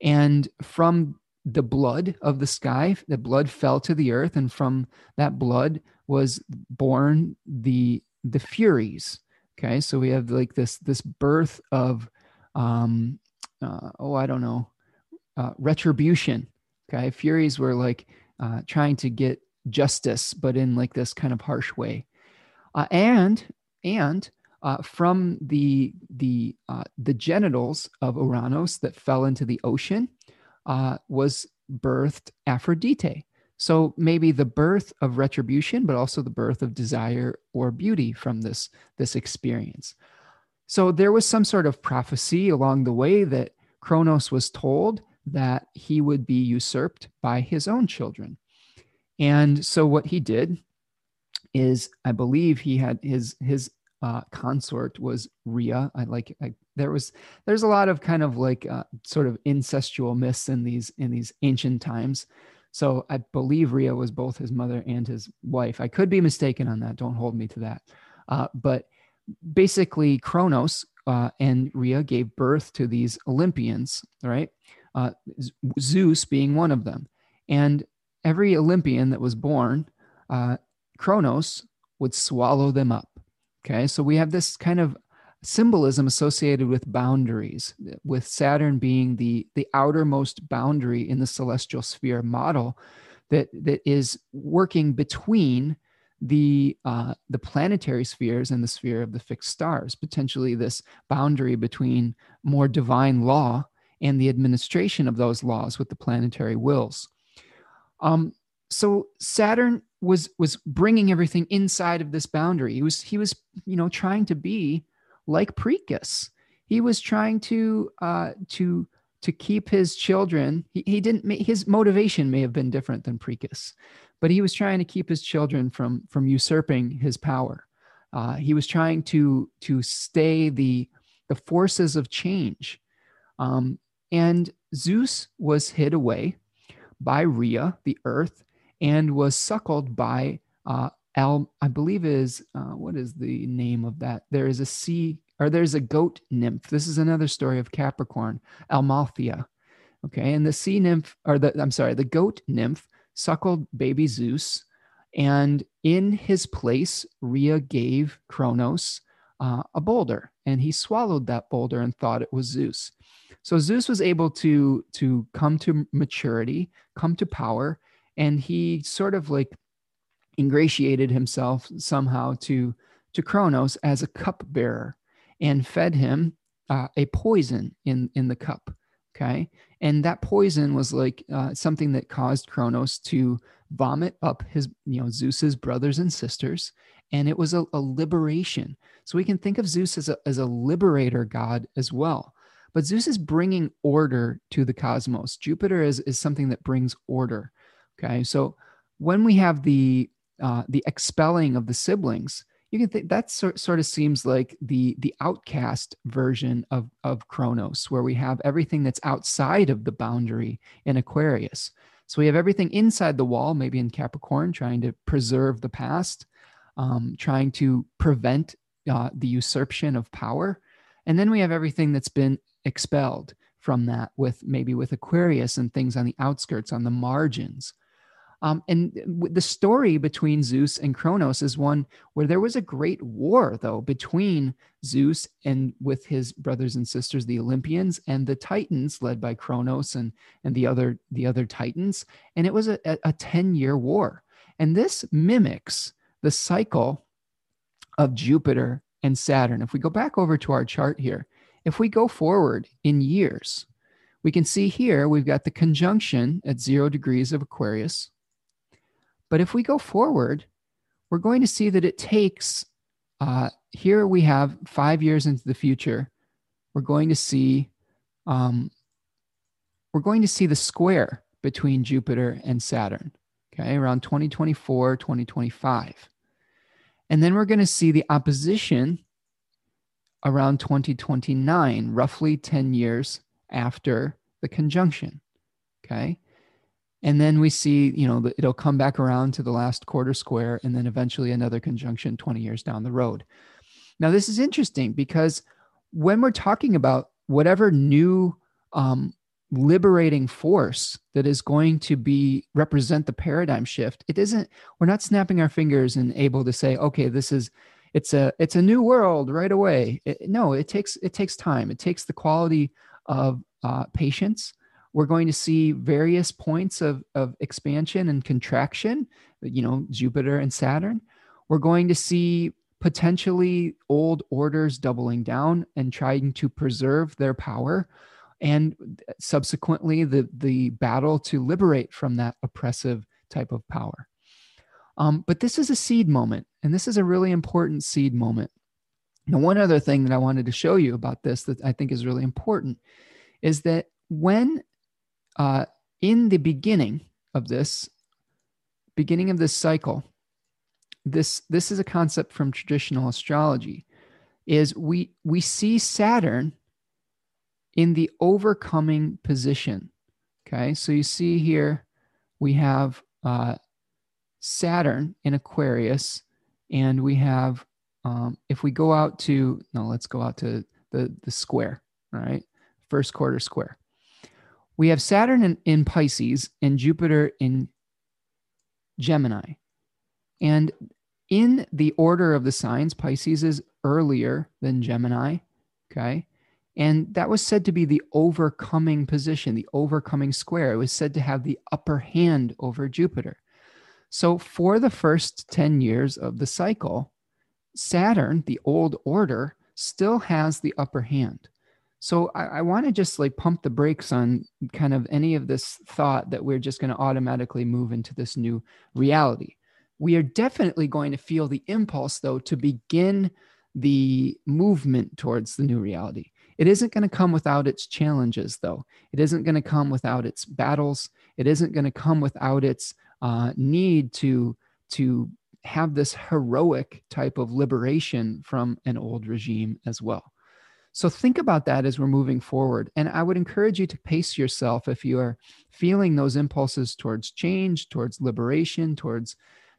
And from the blood of the sky the blood fell to the earth and from that blood was born the the furies okay so we have like this this birth of um uh, oh i don't know uh, retribution okay furies were like uh, trying to get justice but in like this kind of harsh way uh, and and uh, from the the uh, the genitals of Uranus that fell into the ocean uh, was birthed Aphrodite. So maybe the birth of retribution, but also the birth of desire or beauty from this, this experience. So there was some sort of prophecy along the way that Kronos was told that he would be usurped by his own children. And so what he did is, I believe he had his his uh, consort was Rhea. I like I, there was there's a lot of kind of like uh, sort of incestual myths in these in these ancient times. So I believe Rhea was both his mother and his wife. I could be mistaken on that. Don't hold me to that. Uh, but basically, Kronos uh, and Rhea gave birth to these Olympians, right? Uh, Zeus being one of them, and every Olympian that was born, uh, Kronos would swallow them up. Okay, so we have this kind of symbolism associated with boundaries, with Saturn being the, the outermost boundary in the celestial sphere model that, that is working between the uh, the planetary spheres and the sphere of the fixed stars, potentially this boundary between more divine law and the administration of those laws with the planetary wills. Um, so Saturn was was bringing everything inside of this boundary. He was he was you know trying to be like Pricus. He was trying to uh, to to keep his children. He, he didn't. His motivation may have been different than Pricus but he was trying to keep his children from from usurping his power. Uh, he was trying to to stay the the forces of change, um, and Zeus was hid away by Rhea, the earth, and was suckled by uh, Al. I believe is uh, what is the name of that? There is a sea or there's a goat nymph. This is another story of Capricorn, Amalthea. Okay, and the sea nymph, or the I'm sorry, the goat nymph suckled baby Zeus. And in his place, Rhea gave Kronos uh, a boulder, and he swallowed that boulder and thought it was Zeus. So Zeus was able to, to come to maturity, come to power, and he sort of like ingratiated himself somehow to, to Kronos as a cupbearer and fed him uh, a poison in, in the cup. Okay. And that poison was like uh, something that caused Kronos to vomit up his, you know, Zeus's brothers and sisters. And it was a, a liberation. So we can think of Zeus as a, as a liberator god as well. But Zeus is bringing order to the cosmos. Jupiter is, is something that brings order. Okay. So when we have the, uh, the expelling of the siblings, you can think that sort, sort of seems like the the outcast version of of Kronos, where we have everything that's outside of the boundary in Aquarius. So we have everything inside the wall, maybe in Capricorn, trying to preserve the past, um, trying to prevent uh, the usurpation of power, and then we have everything that's been expelled from that, with maybe with Aquarius and things on the outskirts, on the margins. Um, and the story between Zeus and Kronos is one where there was a great war, though, between Zeus and with his brothers and sisters, the Olympians, and the Titans, led by Kronos and and the other the other Titans. And it was a, a ten year war. And this mimics the cycle of Jupiter and Saturn. If we go back over to our chart here, if we go forward in years, we can see here we've got the conjunction at zero degrees of Aquarius but if we go forward, we're going to see that it takes, uh, here we have five years into the future, we're going to see, um, we're going to see the square between Jupiter and Saturn, okay, around 2024, 2025. And then we're going to see the opposition around 2029, roughly 10 years after the conjunction. Okay and then we see you know it'll come back around to the last quarter square and then eventually another conjunction 20 years down the road now this is interesting because when we're talking about whatever new um, liberating force that is going to be represent the paradigm shift. It isn't we're not snapping our fingers and able to say okay this is it's a it's a new world right away. It, no it takes it takes time. It takes the quality of uh, patience. We're going to see various points of, of expansion and contraction, you know, Jupiter and Saturn. We're going to see potentially old orders doubling down and trying to preserve their power and subsequently the the battle to liberate from that oppressive type of power. Um, but this is a seed moment and this is a really important seed moment. Now one other thing that i wanted to show you about this that i think is really important is that when uh, in the beginning of this, beginning of this cycle, this this is a concept from traditional astrology, is we we see Saturn in the overcoming position. Okay, so you see here we have uh, Saturn in Aquarius, and we have um, if we go out to no, let's go out to the the square. Right, first quarter square we have Saturn in, in Pisces and Jupiter in Gemini. And in the order of the signs, Pisces is earlier than Gemini. Okay. And that was said to be the overcoming position, the overcoming square. It was said to have the upper hand over Jupiter. So, for the first 10 years of the cycle, Saturn, the old order, still has the upper hand. So I, I want to just like pump the brakes on kind of any of this thought that we're just going to automatically move into this new reality. We are definitely going to feel the impulse, though, to begin the movement towards the new reality. It isn't going to come without its challenges, though. It isn't going to come without its battles. It isn't going to come without its uh, need to to have this heroic type of liberation from an old regime as well. So think about that as we're moving forward. And I would encourage you to pace yourself if you are feeling those impulses towards change, towards liberation, towards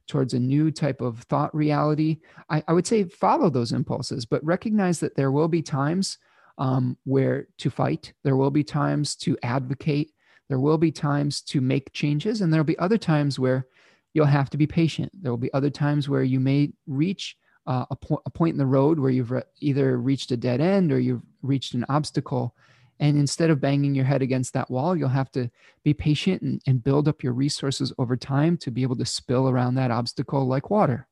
towards a new type of thought reality. I, I would say follow those impulses, but recognize that there will be times um, where to fight, there will be times to advocate, there will be times to make changes, and there'll be other times where you'll have to be patient. There will be other times where you may reach uh, a, po- a, point in the road where you've re- either reached a dead end or you've reached an obstacle. And instead of banging your head against that wall, you'll have to be patient and, and build up your resources over time to be able to spill around that obstacle like water.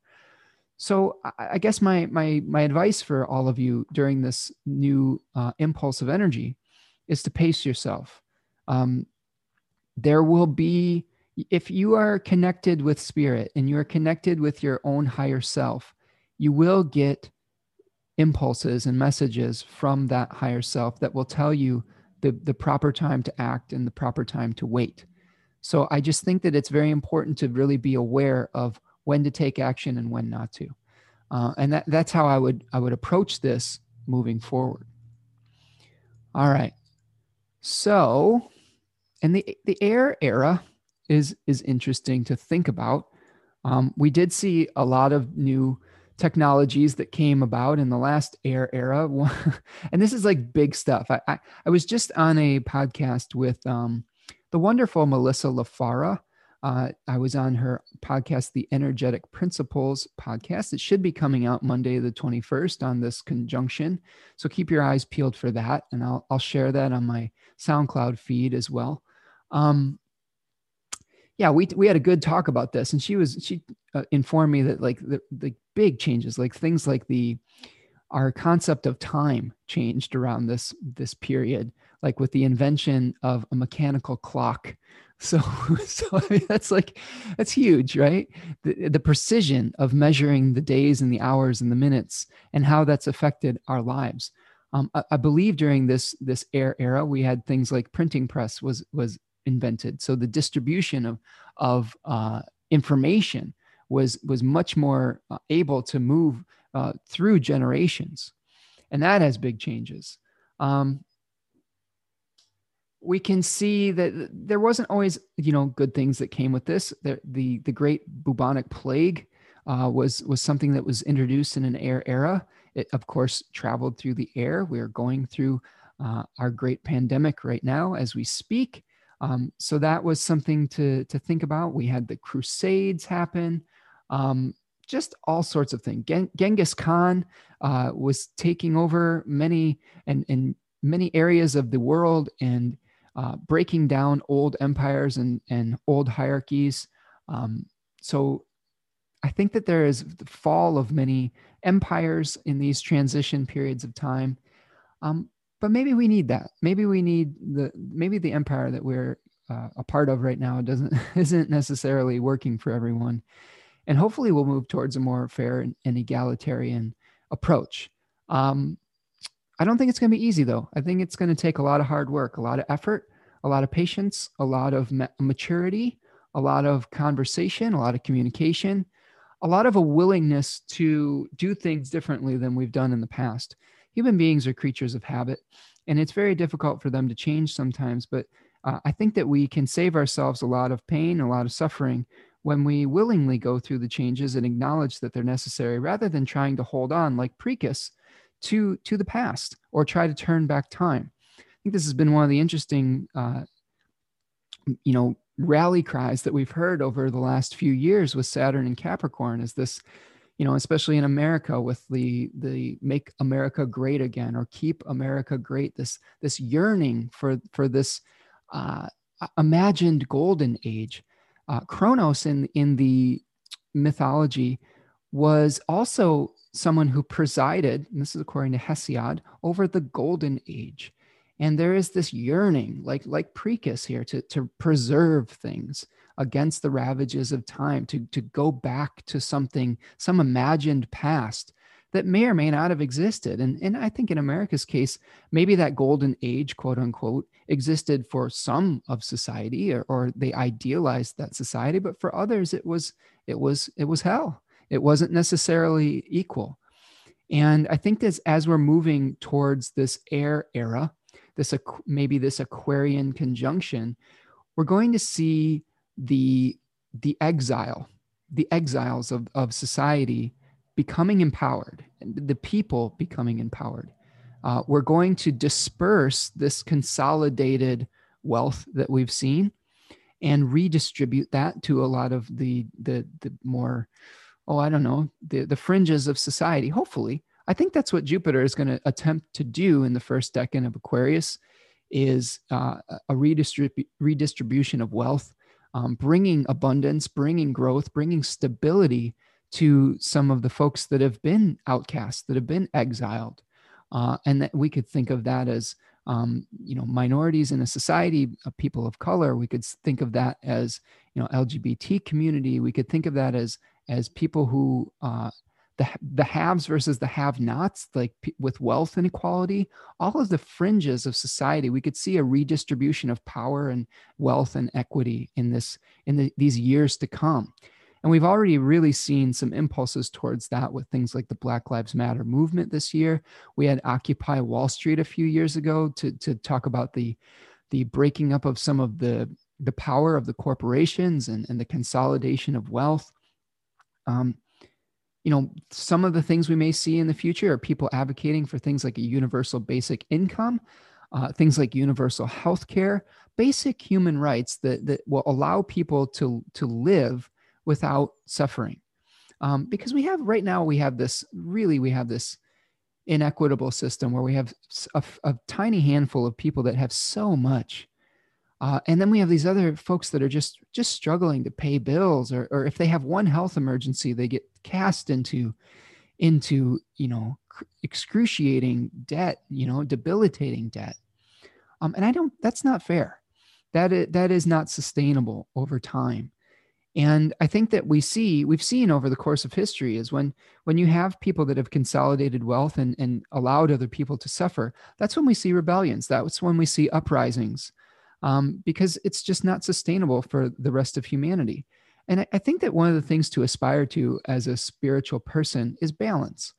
So I, guess my my my advice for all of you during this new uh, impulse of energy is to pace yourself. Um, there will be if you are connected with spirit and you are connected with your own higher self you will get impulses and messages from that higher self that will tell you the, the proper time to act and the proper time to wait. So I just think that it's very important to really be aware of when to take action and when not to. Uh, and that, that's how I would I would approach this moving forward. All right. So, and the the air era is is interesting to think about. Um, we did see a lot of new technologies that came about in the last air era. and this is like big stuff. I, I, I was just on a podcast with um, the wonderful Melissa LaFara. Uh, I was on her podcast, the Energetic Principles podcast. It should be coming out Monday, the 21st, on this conjunction. So keep your eyes peeled for that. And I'll, I'll share that on my SoundCloud feed as well. Um, yeah, we we had a good talk about this, and she was she uh, informed me that like the the big changes, like things like the our concept of time changed around this this period, like with the invention of a mechanical clock. So, so I mean, that's like that's huge, right? The, the precision of measuring the days and the hours and the minutes and how that's affected our lives. Um, I, I, believe during this this air era, we had things like printing press was was invented. So the distribution of of uh, information was was much more uh, able to move uh, through generations, and that has big changes. Um, we can see that there wasn't always you know good things that came with this. The the, the great bubonic plague uh, was was something that was introduced in an air era. It of course traveled through the air. We are going through uh, our great pandemic right now as we speak. Um, so that was something to to think about. We had the Crusades happen, um, just all sorts of things. Gen- Genghis Khan uh, was taking over many and and many areas of the world and uh, breaking down old empires and and old hierarchies. Um, so I think that there is the fall of many empires in these transition periods of time. Um, but maybe we need that maybe we need the maybe the empire that we're uh, a part of right now doesn't isn't necessarily working for everyone and hopefully we'll move towards a more fair and, and egalitarian approach um, i don't think it's going to be easy though. I think it's going to take a lot of hard work a lot of effort a lot of patience a lot of ma- maturity a lot of conversation a lot of communication a lot of a willingness to do things differently than we've done in the past. Human beings are creatures of habit and it's very difficult for them to change sometimes but uh, i think that we can save ourselves a lot of pain a lot of suffering when we willingly go through the changes and acknowledge that they're necessary rather than trying to hold on like Pricus to to the past or try to turn back time i think this has been one of the interesting uh, you know rally cries that we've heard over the last few years with saturn and capricorn is this you know, especially in America with the the make America great again or keep America great. This this yearning for for this uh, imagined golden age. Uh, Kronos in in the mythology was also someone who presided, and this is according to Hesiod, over the golden age. And there is this yearning, like like Pricus here, to, to preserve things against the ravages of time, to, to go back to something, some imagined past that may or may not have existed. And, and I think in America's case, maybe that golden age, quote unquote, existed for some of society or, or they idealized that society, but for others it was it was it was hell. It wasn't necessarily equal. And I think that as we're moving towards this air era, this maybe this Aquarian conjunction, we're going to see the the exile, the exiles of, of society becoming empowered, the people becoming empowered. Uh, we're going to disperse this consolidated wealth that we've seen and redistribute that to a lot of the the the more oh i don't know the the fringes of society. Hopefully i think that's what jupiter is going to attempt to do in the first decan of aquarius is uh, a redistrib- redistribution of wealth um, bringing abundance bringing growth bringing stability to some of the folks that have been outcast that have been exiled. Uh, and that we could think of that as um, you know minorities in a society of people of color. We could think of that as you know lgbt community. We could think of that as as people who uh, the the haves versus the have-nots like p- with wealth inequality all of the fringes of society we could see a redistribution of power and wealth and equity in this in the, these years to come and we've already really seen some impulses towards that with things like the Black Lives Matter movement this year. We had Occupy Wall Street a few years ago to, to talk about the, the breaking up of some of the, the power of the corporations and, and the consolidation of wealth. Um, you know, some of the things we may see in the future are people advocating for things like a universal basic income, uh, things like universal health care, basic human rights that, that will allow people to, to live without suffering. Um, because we have right now, we have this really, we have this inequitable system where we have a, a tiny handful of people that have so much. Uh, and then we have these other folks that are just just struggling to pay bills or, or if they have one health emergency they get cast into into you know excruciating debt you know debilitating debt. Um, and i don't that's not fair. That is, that is not sustainable over time. And i think that we see we've seen over the course of history is when when you have people that have consolidated wealth and, and allowed other people to suffer that's when we see rebellions. That's when we see uprisings um, because it's just not sustainable for the rest of humanity. And I, I, think that one of the things to aspire to as a spiritual person is balance.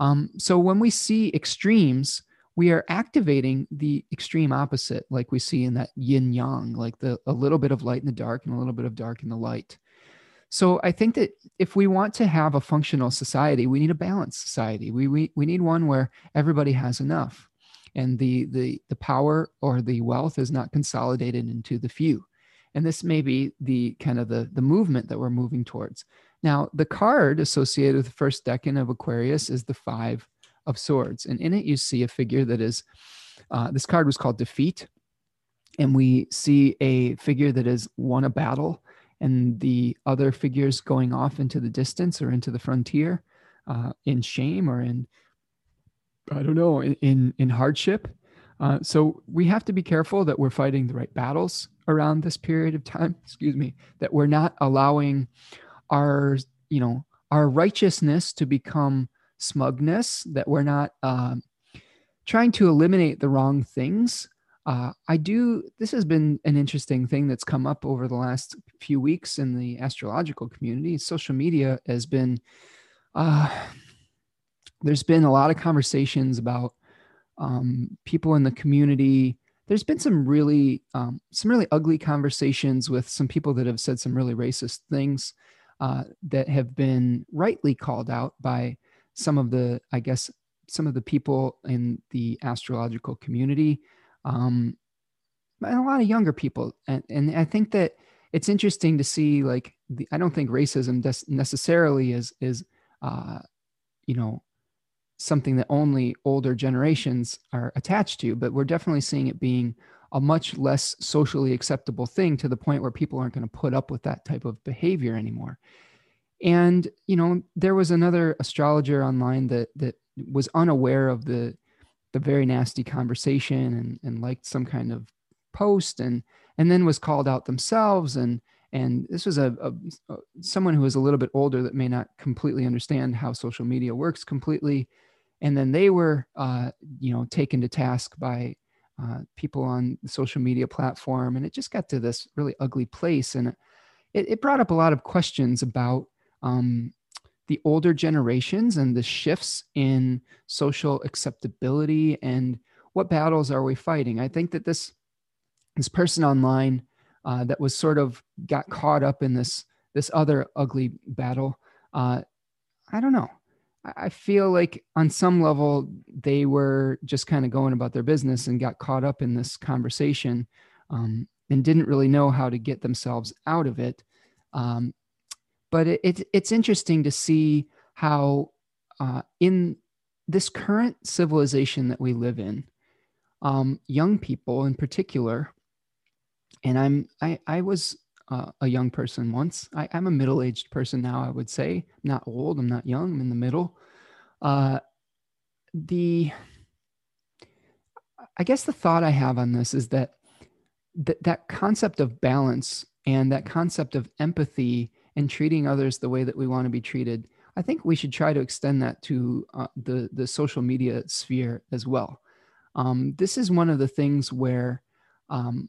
Um, so when we see extremes we are activating the extreme opposite like we see in that yin yang like the a little bit of light in the dark and a little bit of dark in the light. So i think that if we want to have a functional society we need a balanced society. We we, we need one where everybody has enough and the the the power or the wealth is not consolidated into the few and this may be the kind of the the movement that we're moving towards now the card associated with the first decan of aquarius is the five of swords. And in it, you see a figure that is, uh, this card was called Defeat. And we see a figure that has won a battle and the other figures going off into the distance or into the frontier uh, in shame or in, I don't know, in, in, hardship. Uh, so we have to be careful that we're fighting the right battles around this period of time. Excuse me, that we're not allowing our, you know, our righteousness to become smugness, that we're not um, trying to eliminate the wrong things. Uh, I do, this has been an interesting thing that's come up over the last few weeks in the astrological community. Social media has been, uh, there's been a lot of conversations about um, people in the community. There's been some really, um, some really ugly conversations with some people that have said some really racist things uh, that have been rightly called out by some of the, I guess, some of the people in the astrological community, um, and a lot of younger people. And, and I think that it's interesting to see, like, the, I don't think racism necessarily is, is, uh, you know, something that only older generations are attached to, but we're definitely seeing it being a much less socially acceptable thing to the point where people aren't going to put up with that type of behavior anymore. And you know, there was another astrologer online that that was unaware of the the very nasty conversation and, and liked some kind of post and and then was called out themselves and and this was a, a, someone who was a little bit older that may not completely understand how social media works completely and then they were uh, you know taken to task by uh, people on the social media platform. And it just got to this really ugly place. And it, it brought up a lot of questions about um, the older generations and the shifts in social acceptability and what battles are we fighting. I think that this this person online uh, that was sort of got caught up in this this other ugly battle uh, i don't know I feel like on some level they were just kind of going about their business and got caught up in this conversation um, and didn't really know how to get themselves out of it. Um, but it, it, it's interesting to see how uh, in this current civilization that we live in, um, young people in particular, and I'm I, I was uh, a young person once. I, am a middle aged person now, I would say. I'm not old, I'm not young, I'm in the middle. Uh, the, I guess the thought I have on this is that th- that concept of balance and that concept of empathy and treating others the way that we want to be treated, I think we should try to extend that to uh, the, the social media sphere as well. Um, this is one of the things where um,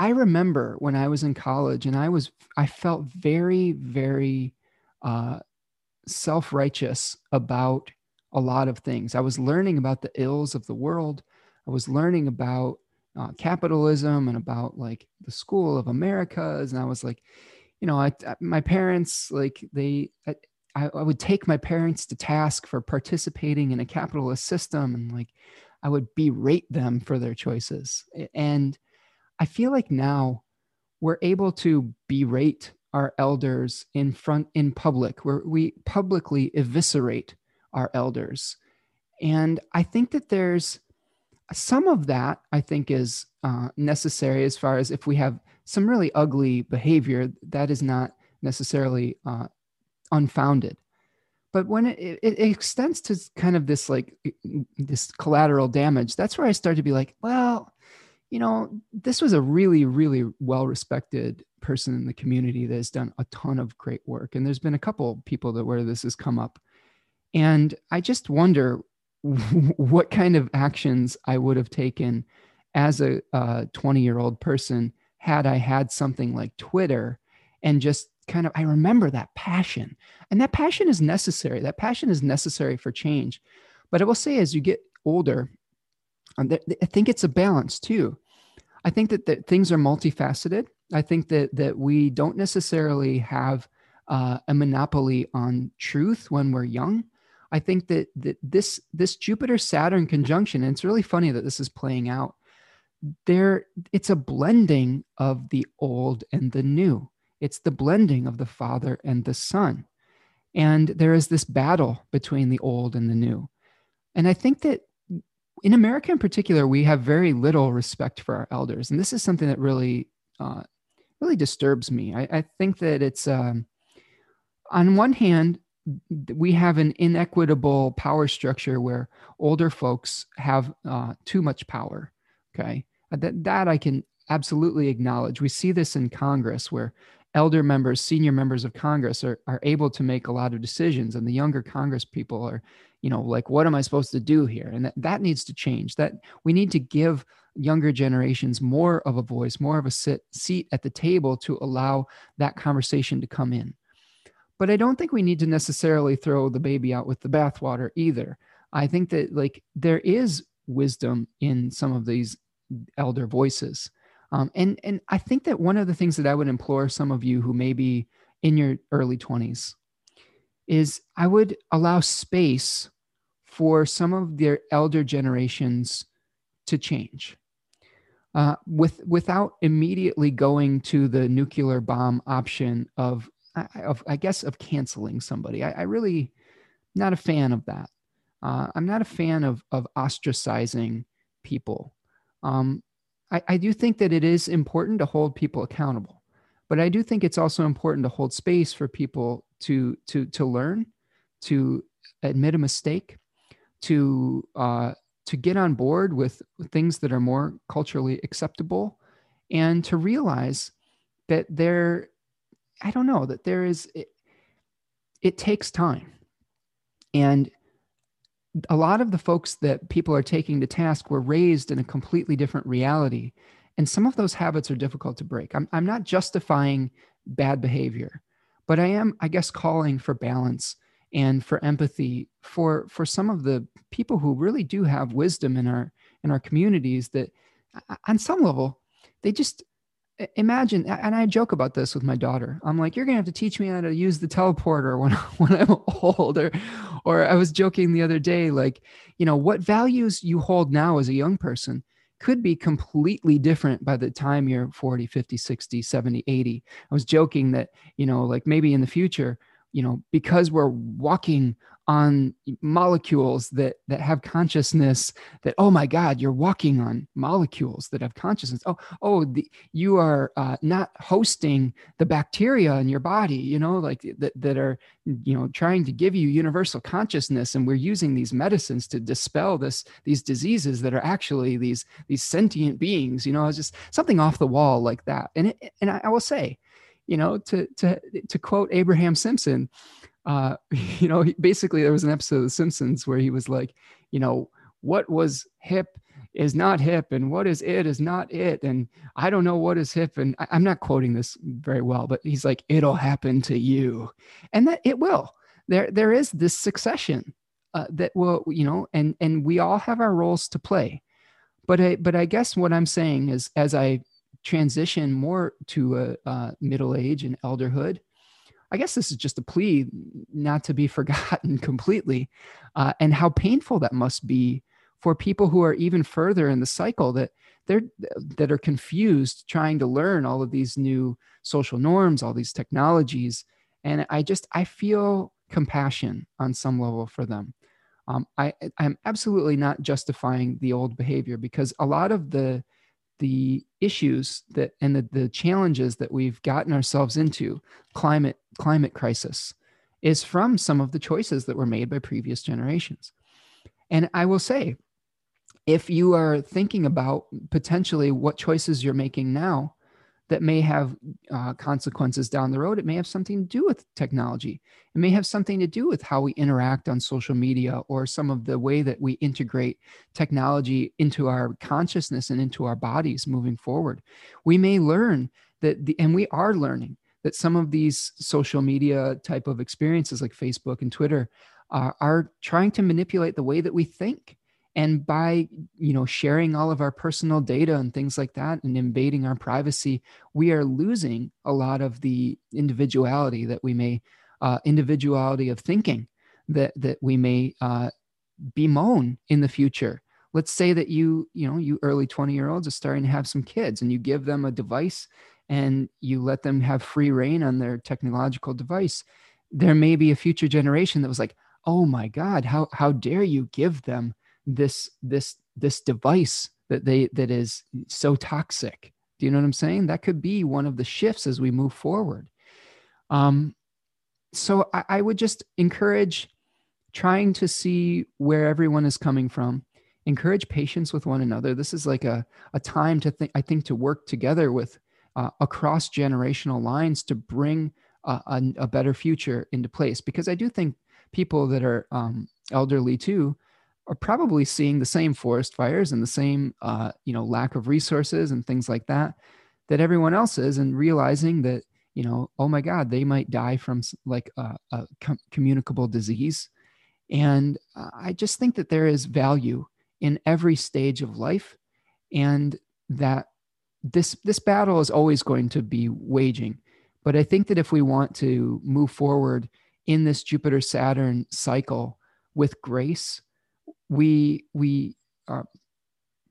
I remember when I was in college and I was, I felt very, very uh, self righteous about a lot of things. I was learning about the ills of the world. I was learning about uh, capitalism and about like the school of Americas. And I was like, you know, I, my parents, like they, I, I would take my parents to task for participating in a capitalist system and like I would berate them for their choices. And I feel like now we're able to berate our elders in front in public where we publicly eviscerate our elders. And i think that there's some of that i think is uh, necessary as far as if we have some really ugly behavior that is not necessarily uh, unfounded. But when it, it, it, extends to kind of this like this collateral damage that's where i start to be like well you know, this was a really, really well respected person in the community that has done a ton of great work. And there's been a couple people that where this has come up. And I just wonder what kind of actions I would have taken as a 20 year old person had I had something like Twitter and just kind of, I remember that passion. And that passion is necessary. That passion is necessary for change. But I will say, as you get older, I think it's a balance too. I think that, that things are multifaceted. I think that that we don't necessarily have uh, a monopoly on truth when we're young. I think that that this this Jupiter Saturn conjunction, and it's really funny that this is playing out. There, it's a blending of the old and the new. It's the blending of the Father and the Son, and there is this battle between the old and the new. And I think that in America in particular, we have very little respect for our elders, and this is something that really, uh, really disturbs me. I, I think that it's um, on one hand, we have an inequitable power structure where older folks have uh, too much power. Okay, uh, that that I can absolutely acknowledge. We see this in Congress where elder members, senior members of Congress are, are able to make a lot of decisions, and the younger Congress people are you know like what am i supposed to do here? And that, that needs to change. That we need to give younger generations more of a voice more of a sit, seat at the table to allow that conversation to come in. But i don't think we need to necessarily throw the baby out with the bathwater either. I think that like there is wisdom in some of these elder voices. Um, and and i think that one of the things that i would implore some of you who may be in your early 20s is I would allow space for some of their elder generations to change. Uh, with without immediately going to the nuclear bomb option of, of I guess of canceling somebody. I, I really not a fan of that. Uh, I'm not a fan of of ostracizing people. Um, I, I do think that it is important to hold people accountable, but I do think it's also important to hold space for people to to to learn, to admit a mistake, to uh, to get on board with things that are more culturally acceptable, and to realize that there, I don't know, that there is. It, it takes time, and a lot of the folks that people are taking to task were raised in a completely different reality. And some of those habits are difficult to break. I'm, I'm not justifying bad behavior, but I am, I guess, calling for balance and for empathy for for some of the people who really do have wisdom in our in our communities that uh, on some level they just imagine and i joke about this with my daughter. I'm like you're gonna have to teach me how to use the teleporter when, when i'm older or i was joking the other day like you know what values you hold now as a young person could be completely different by the time you're 40 50 60 70 80 i was joking that you know like maybe in the future you know because we're walking on molecules that that have consciousness that oh my god you're walking on molecules that have consciousness. Oh oh the, you are uh, not hosting the bacteria in your body you know like that, that are you know trying to give you universal consciousness. And we're using these medicines to dispel this these diseases that are actually these these sentient beings you know it's just something off the wall like that. And it, and I, I will say you know, to to to quote Abraham Simpson, uh, you know, basically there was an episode of The Simpsons where he was like, you know, what was hip is not hip, and what is it is not it, and I don't know what is hip, and I, I'm not quoting this very well, but he's like, it'll happen to you, and that it will. There there is this succession uh, that will, you know, and and we all have our roles to play. But I, but I guess what I'm saying is, as I transition more to a, a middle age and elderhood, I guess this is just a plea not to be forgotten completely, uh, and how painful that must be for people who are even further in the cycle that they're that are confused trying to learn all of these new social norms, all these technologies, and I just I feel compassion on some level for them. Um, I I'm absolutely not justifying the old behavior because a lot of the the issues that and the, the challenges that we've gotten ourselves into climate climate crisis is from some of the choices that were made by previous generations. And i will say if you are thinking about potentially what choices you're making now that may have uh, consequences down the road. It may have something to do with technology. It may have something to do with how we interact on social media or some of the way that we integrate technology into our consciousness and into our bodies moving forward. We may learn that, the, and we are learning that some of these social media type of experiences like Facebook and Twitter uh, are trying to manipulate the way that we think and by you know sharing all of our personal data and things like that and invading our privacy we are losing a lot of the individuality that we may uh, individuality of thinking that that we may uh, bemoan in the future. Let's say that you you know you early 20 year olds are starting to have some kids and you give them a device and you let them have free reign on their technological device. There may be a future generation that was like oh my god how how dare you give them this this this device that they that is so toxic. Do you know what i'm saying? That could be one of the shifts as we move forward. Um so I, I would just encourage trying to see where everyone is coming from. Encourage patience with one another. This is like a, a time to think i think to work together with uh, across generational lines to bring a, a, a, better future into place. Because i do think people that are um, elderly too are probably seeing the same forest fires and the same uh, you know lack of resources and things like that that everyone else is and realizing that you know oh my god they might die from like a, a com- communicable disease. And uh, i just think that there is value in every stage of life and that this this battle is always going to be waging. But i think that if we want to move forward in this jupiter saturn cycle with grace we we uh,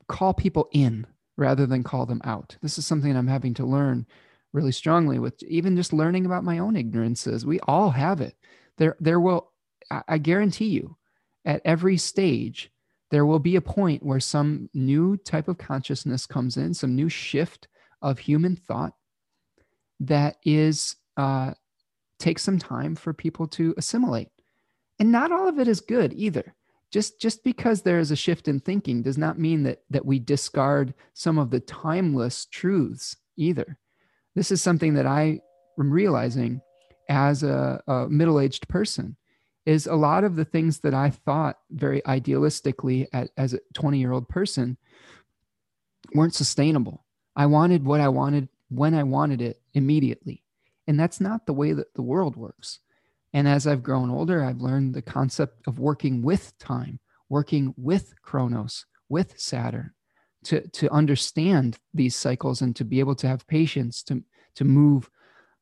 call people in rather than call them out. This is something I'm having to learn really strongly with even just learning about my own ignorances. We all have it. There there will I guarantee you at every stage there will be a point where some new type of consciousness comes in, some new shift of human thought that is uh, takes some time for people to assimilate. And not all of it is good either. Just just because there is a shift in thinking does not mean that that we discard some of the timeless truths either. This is something that I am realizing as a, a middle-aged person is a lot of the things that I thought very idealistically at, as a 20 year old person weren't sustainable. I wanted what I wanted when I wanted it immediately. And that's not the way that the world works. And as I've grown older, I've learned the concept of working with time, working with Chronos, with Saturn, to, to understand these cycles and to be able to have patience to, to move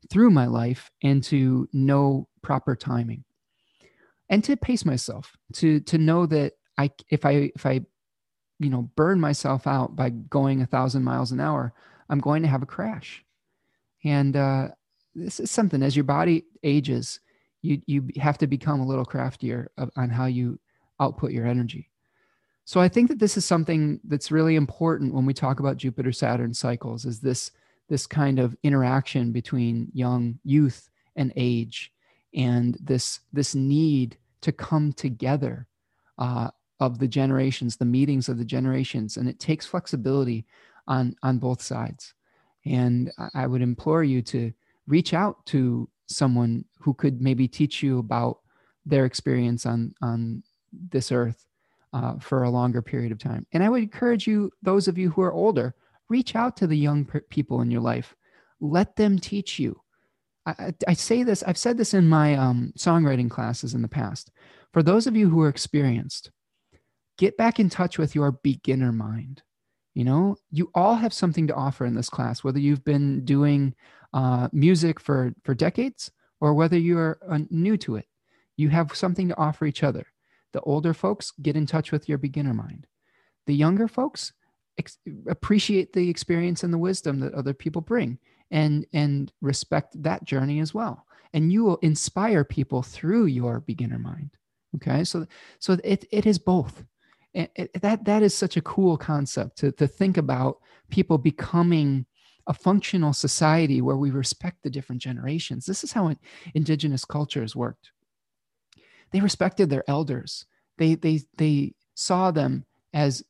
through my life and to know proper timing. And to pace myself to to know that i if i if i you know burn myself out by going a thousand miles an hour i'm going to have a crash. And uh, this is something as your body ages you you have to become a little craftier of, on how you output your energy. So i think that this is something that's really important when we talk about jupiter saturn cycles is this this kind of interaction between young youth and age and this this need to come together uh, of the generations the meetings of the generations and it takes flexibility on on both sides. And i would implore you to reach out to someone who could maybe teach you about their experience on on this earth uh, for a longer period of time and i would encourage you those of you who are older reach out to the young people in your life let them teach you I, I, say this, I've said this in my um, songwriting classes in the past. For those of you who are experienced, get back in touch with your beginner mind. You know, you all have something to offer in this class, whether you've been doing uh, music for, for decades or whether you're uh, new to it. You have something to offer each other. The older folks, get in touch with your beginner mind. The younger folks, ex- appreciate the experience and the wisdom that other people bring and and respect that journey as well and you will inspire people through your beginner mind okay so so it, it is both it, it, that that is such a cool concept to, to think about people becoming a functional society where we respect the different generations this is how indigenous cultures worked they respected their elders they they they saw them as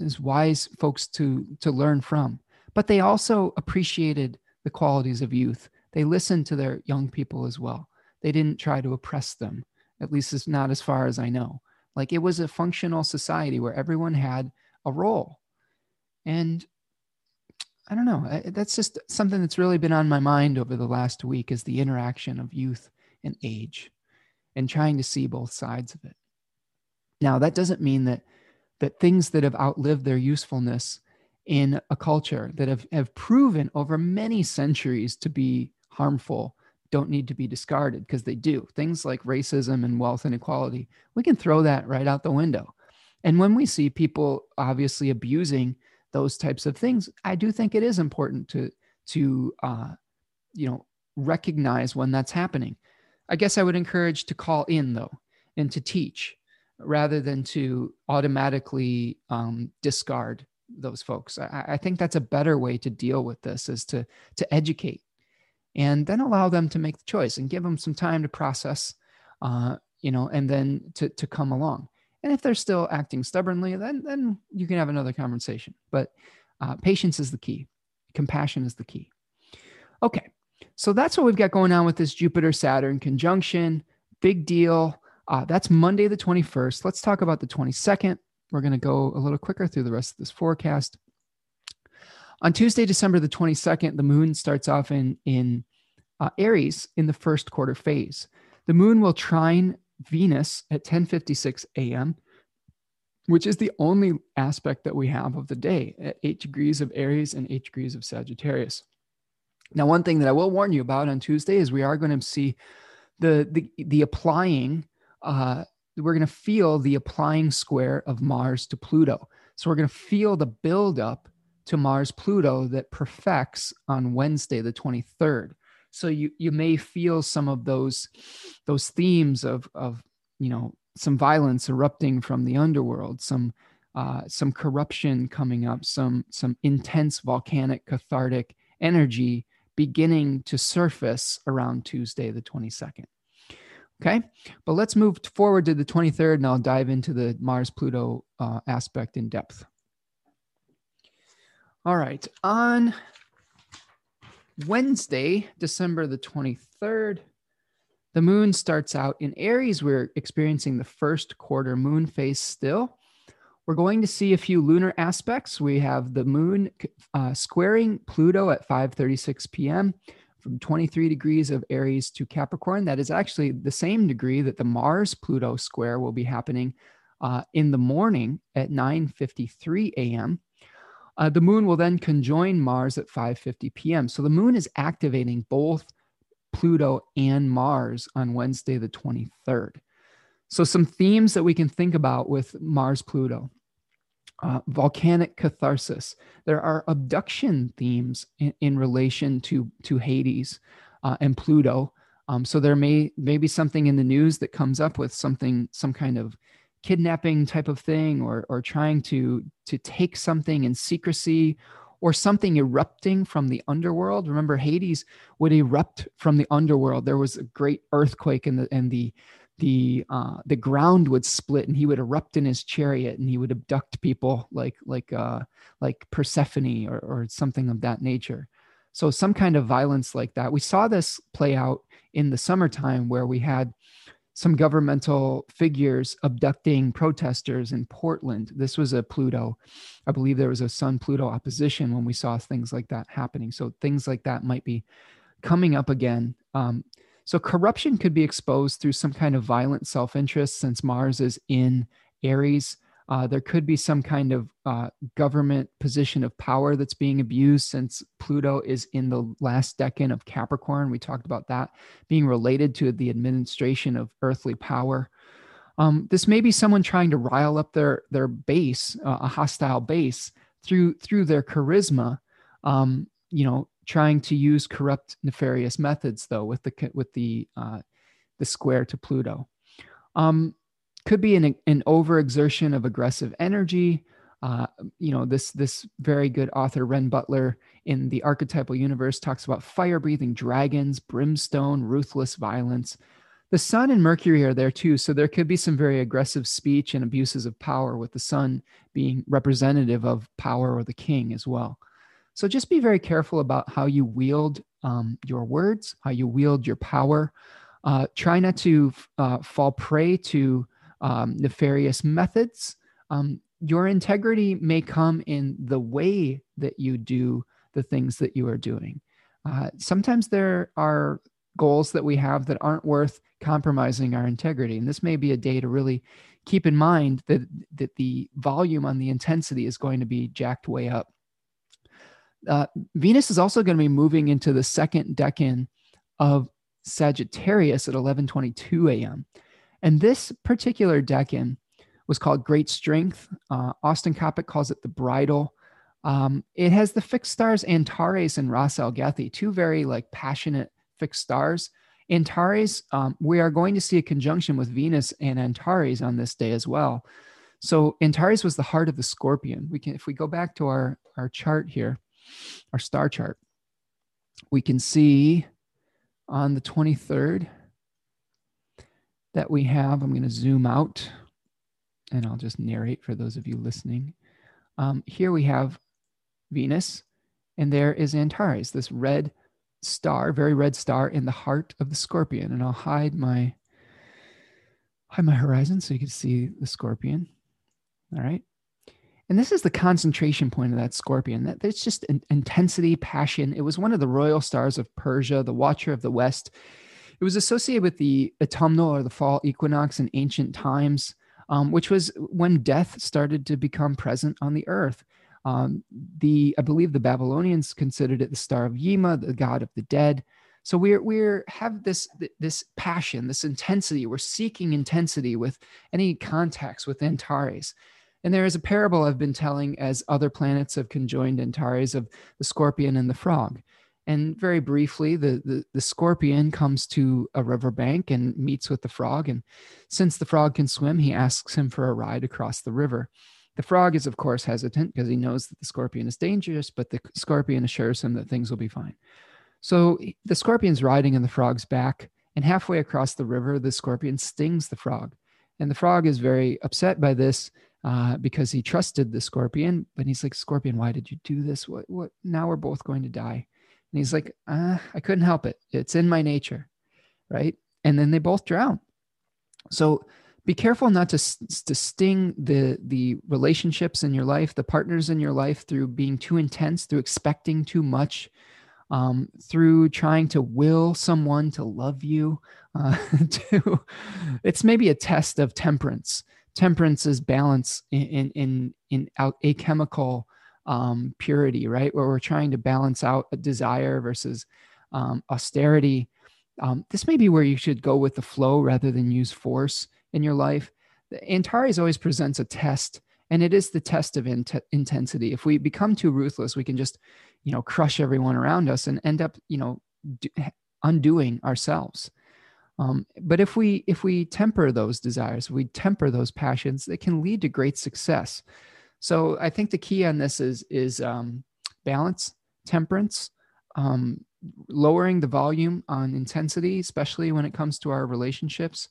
as wise folks to to learn from but they also appreciated the qualities of youth. They listened to their young people as well. They didn't try to oppress them, at least it's not as far as I know. Like it was a functional society where everyone had a role. And I don't know, that's just something that's really been on my mind over the last week is the interaction of youth and age and trying to see both sides of it. Now, that doesn't mean that that things that have outlived their usefulness in a culture that have, have proven over many centuries to be harmful don't need to be discarded because they do. Things like racism and wealth inequality, we can throw that right out the window. And when we see people obviously abusing those types of things, I do think it is important to to uh, you know recognize when that's happening. I guess I would encourage to call in though and to teach rather than to automatically um, discard those folks. I, I think that's a better way to deal with this is to to educate and then allow them to make the choice and give them some time to process, uh, you know, and then to to come along. And if they're still acting stubbornly, then then you can have another conversation. But uh, patience is the key. Compassion is the key. Okay, so that's what we've got going on with this Jupiter Saturn conjunction. Big deal. Uh, that's Monday the 21st. Let's talk about the 22nd. We're going to go a little quicker through the rest of this forecast. On Tuesday, December the 22nd, the moon starts off in, in uh, Aries in the first quarter phase. The moon will trine Venus at 10:56 a.m., which is the only aspect that we have of the day at 8 degrees of Aries and 8 degrees of Sagittarius. Now, one thing that I will warn you about on Tuesday is we are going to see the the, the applying uh, we're going to feel the applying square of Mars to Pluto. So we're going to feel the buildup to Mars Pluto that perfects on Wednesday, the 23rd. So you you may feel some of those those themes of of you know some violence erupting from the underworld, some uh, some corruption coming up, some some intense volcanic cathartic energy beginning to surface around Tuesday the 22nd. Okay, but let's move forward to the 23rd, and I'll dive into the Mars Pluto uh, aspect in depth. All right, on Wednesday, December the 23rd, the moon starts out in Aries. We're experiencing the first quarter moon phase still. We're going to see a few lunar aspects. We have the moon uh, squaring Pluto at 5:36 p.m. from 23 degrees of Aries to Capricorn. That is actually the same degree that the Mars Pluto square will be happening uh, in the morning at 9:53 a.m. Uh, the moon will then conjoin Mars at 5:50 p.m. So the moon is activating both Pluto and Mars on Wednesday the 23rd. So, some themes that we can think about with Mars Pluto uh, volcanic catharsis. There are abduction themes in, in relation to, to Hades uh, and Pluto. Um, so, there may, may be something in the news that comes up with something, some kind of kidnapping type of thing, or, or trying to, to take something in secrecy or something erupting from the underworld. Remember, Hades would erupt from the underworld. There was a great earthquake, and the and the the uh, the ground would split and he would erupt in his chariot and he would abduct people like like uh, like Persephone or, or something of that nature. So some kind of violence like that. We saw this play out in the summertime where we had some governmental figures abducting protesters in Portland. This was a Pluto. I believe there was a Sun Pluto opposition when we saw things like that happening. So things like that might be coming up again. Um, so corruption could be exposed through some kind of violent self interest since Mars is in Aries. Uh, there could be some kind of uh, government position of power that's being abused since Pluto is in the last decan of Capricorn. We talked about that being related to the administration of earthly power. Um, this may be someone trying to rile up their their base, uh, a hostile base, through through their charisma. Um, you know, trying to use corrupt, nefarious methods, though, with the with the uh, the square to Pluto. Um, could be an, an overexertion of aggressive energy. Uh, you know, this this very good author Renn Butler in the archetypal universe talks about fire-breathing dragons, brimstone, ruthless violence. The sun and Mercury are there too, so there could be some very aggressive speech and abuses of power, with the sun being representative of power or the king as well. So just be very careful about how you wield um, your words, how you wield your power. Uh, try not to uh, fall prey to um, nefarious methods. Um, your integrity may come in the way that you do the things that you are doing. Uh, sometimes there are goals that we have that aren't worth compromising our integrity. And this may be a day to really keep in mind that, that the volume on the intensity is going to be jacked way up. Uh, Venus is also going to be moving into the second decan of Sagittarius at 11:22 a.m. And this particular decan was called Great Strength. Uh, Austin Coppock calls it the Bridle. Um, it has the fixed stars Antares and Ras Algethi, two very like passionate fixed stars. Antares, um, we are going to see a conjunction with Venus and Antares on this day as well. So Antares was the heart of the Scorpion. We can, if we go back to our our chart here, our star chart, we can see on the 23rd that we have, I'm going to zoom out and I'll just narrate for those of you listening. Um, here we have Venus, and there is Antares, this red star, very red star in the heart of the scorpion. And I'll hide my hide my horizon so you can see the scorpion. All right. And this is the concentration point of that scorpion. That it's just intensity, passion. It was one of the royal stars of Persia, the watcher of the West. It was associated with the autumnal or the fall equinox in ancient times, um, which was when death started to become present on the earth. Um, the I believe the Babylonians considered it the star of Yima, the god of the dead. So we're we're have this this passion, this intensity. We're seeking intensity with any contacts with Antares. And there is a parable I've been telling as other planets have conjoined Antares of the scorpion and the frog. And very briefly, the, the, the scorpion comes to a riverbank and meets with the frog. And since the frog can swim, he asks him for a ride across the river. The frog is, of course, hesitant because he knows that the scorpion is dangerous, but the scorpion assures him that things will be fine. So the scorpion's riding on the frog's back, and halfway across the river, the scorpion stings the frog. And the frog is very upset by this uh, because he trusted the scorpion. But he's like, Scorpion, why did you do this? What? What? Now we're both going to die. And he's like, uh, I couldn't help it. It's in my nature, right? And then they both drown. So be careful not to to sting the the relationships in your life, the partners in your life through being too intense, through expecting too much, um, through trying to will someone to love you. Uh, to it's maybe a test of temperance temperance is balance in in in a chemical um, purity, right? Where we're trying to balance out a desire versus um, austerity. Um, this may be where you should go with the flow rather than use force in your life. Antares always presents a test, and it is the test of in- intensity. If we become too ruthless, we can just, you know, crush everyone around us and end up, you know, do, undoing ourselves. Um, but if we if we temper those desires, we temper those passions, it can lead to great success. So I think the key on this is is um, balance, temperance, um, lowering the volume on intensity, especially when it comes to our relationships.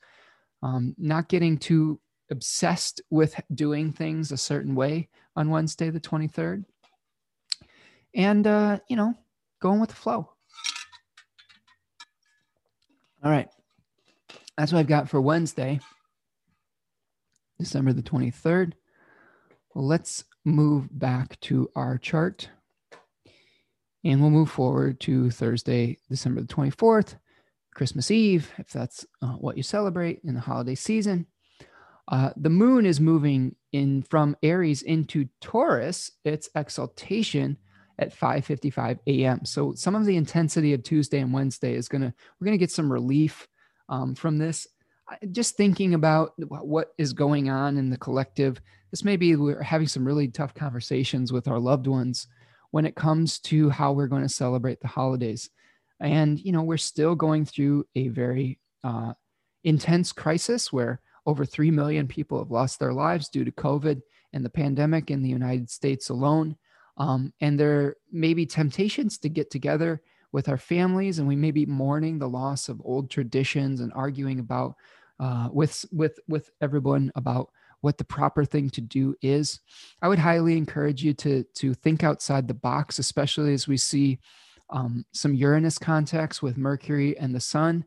Um, not getting too obsessed with doing things a certain way on Wednesday the twenty third, and uh, you know, going with the flow. All right that's what I've got for Wednesday, December the 23rd. Well, let's move back to our chart and we'll move forward to Thursday, December the 24th, Christmas Eve, if that's uh, what you celebrate in the holiday season. Uh, the moon is moving in from Aries into Taurus, its exaltation at 5:55 a.m. So some of the intensity of Tuesday and Wednesday is gonna we're gonna get some relief um, from this. Just thinking about what is going on in the collective, this may be we're having some really tough conversations with our loved ones when it comes to how we're going to celebrate the holidays. And, you know, we're still going through a very uh, intense crisis where over 3 million people have lost their lives due to COVID and the pandemic in the United States alone. Um, and there may be temptations to get together with our families and we may be mourning the loss of old traditions and arguing about uh, with with with everyone about what the proper thing to do is i would highly encourage you to to think outside the box especially as we see um, some uranus contacts with mercury and the sun.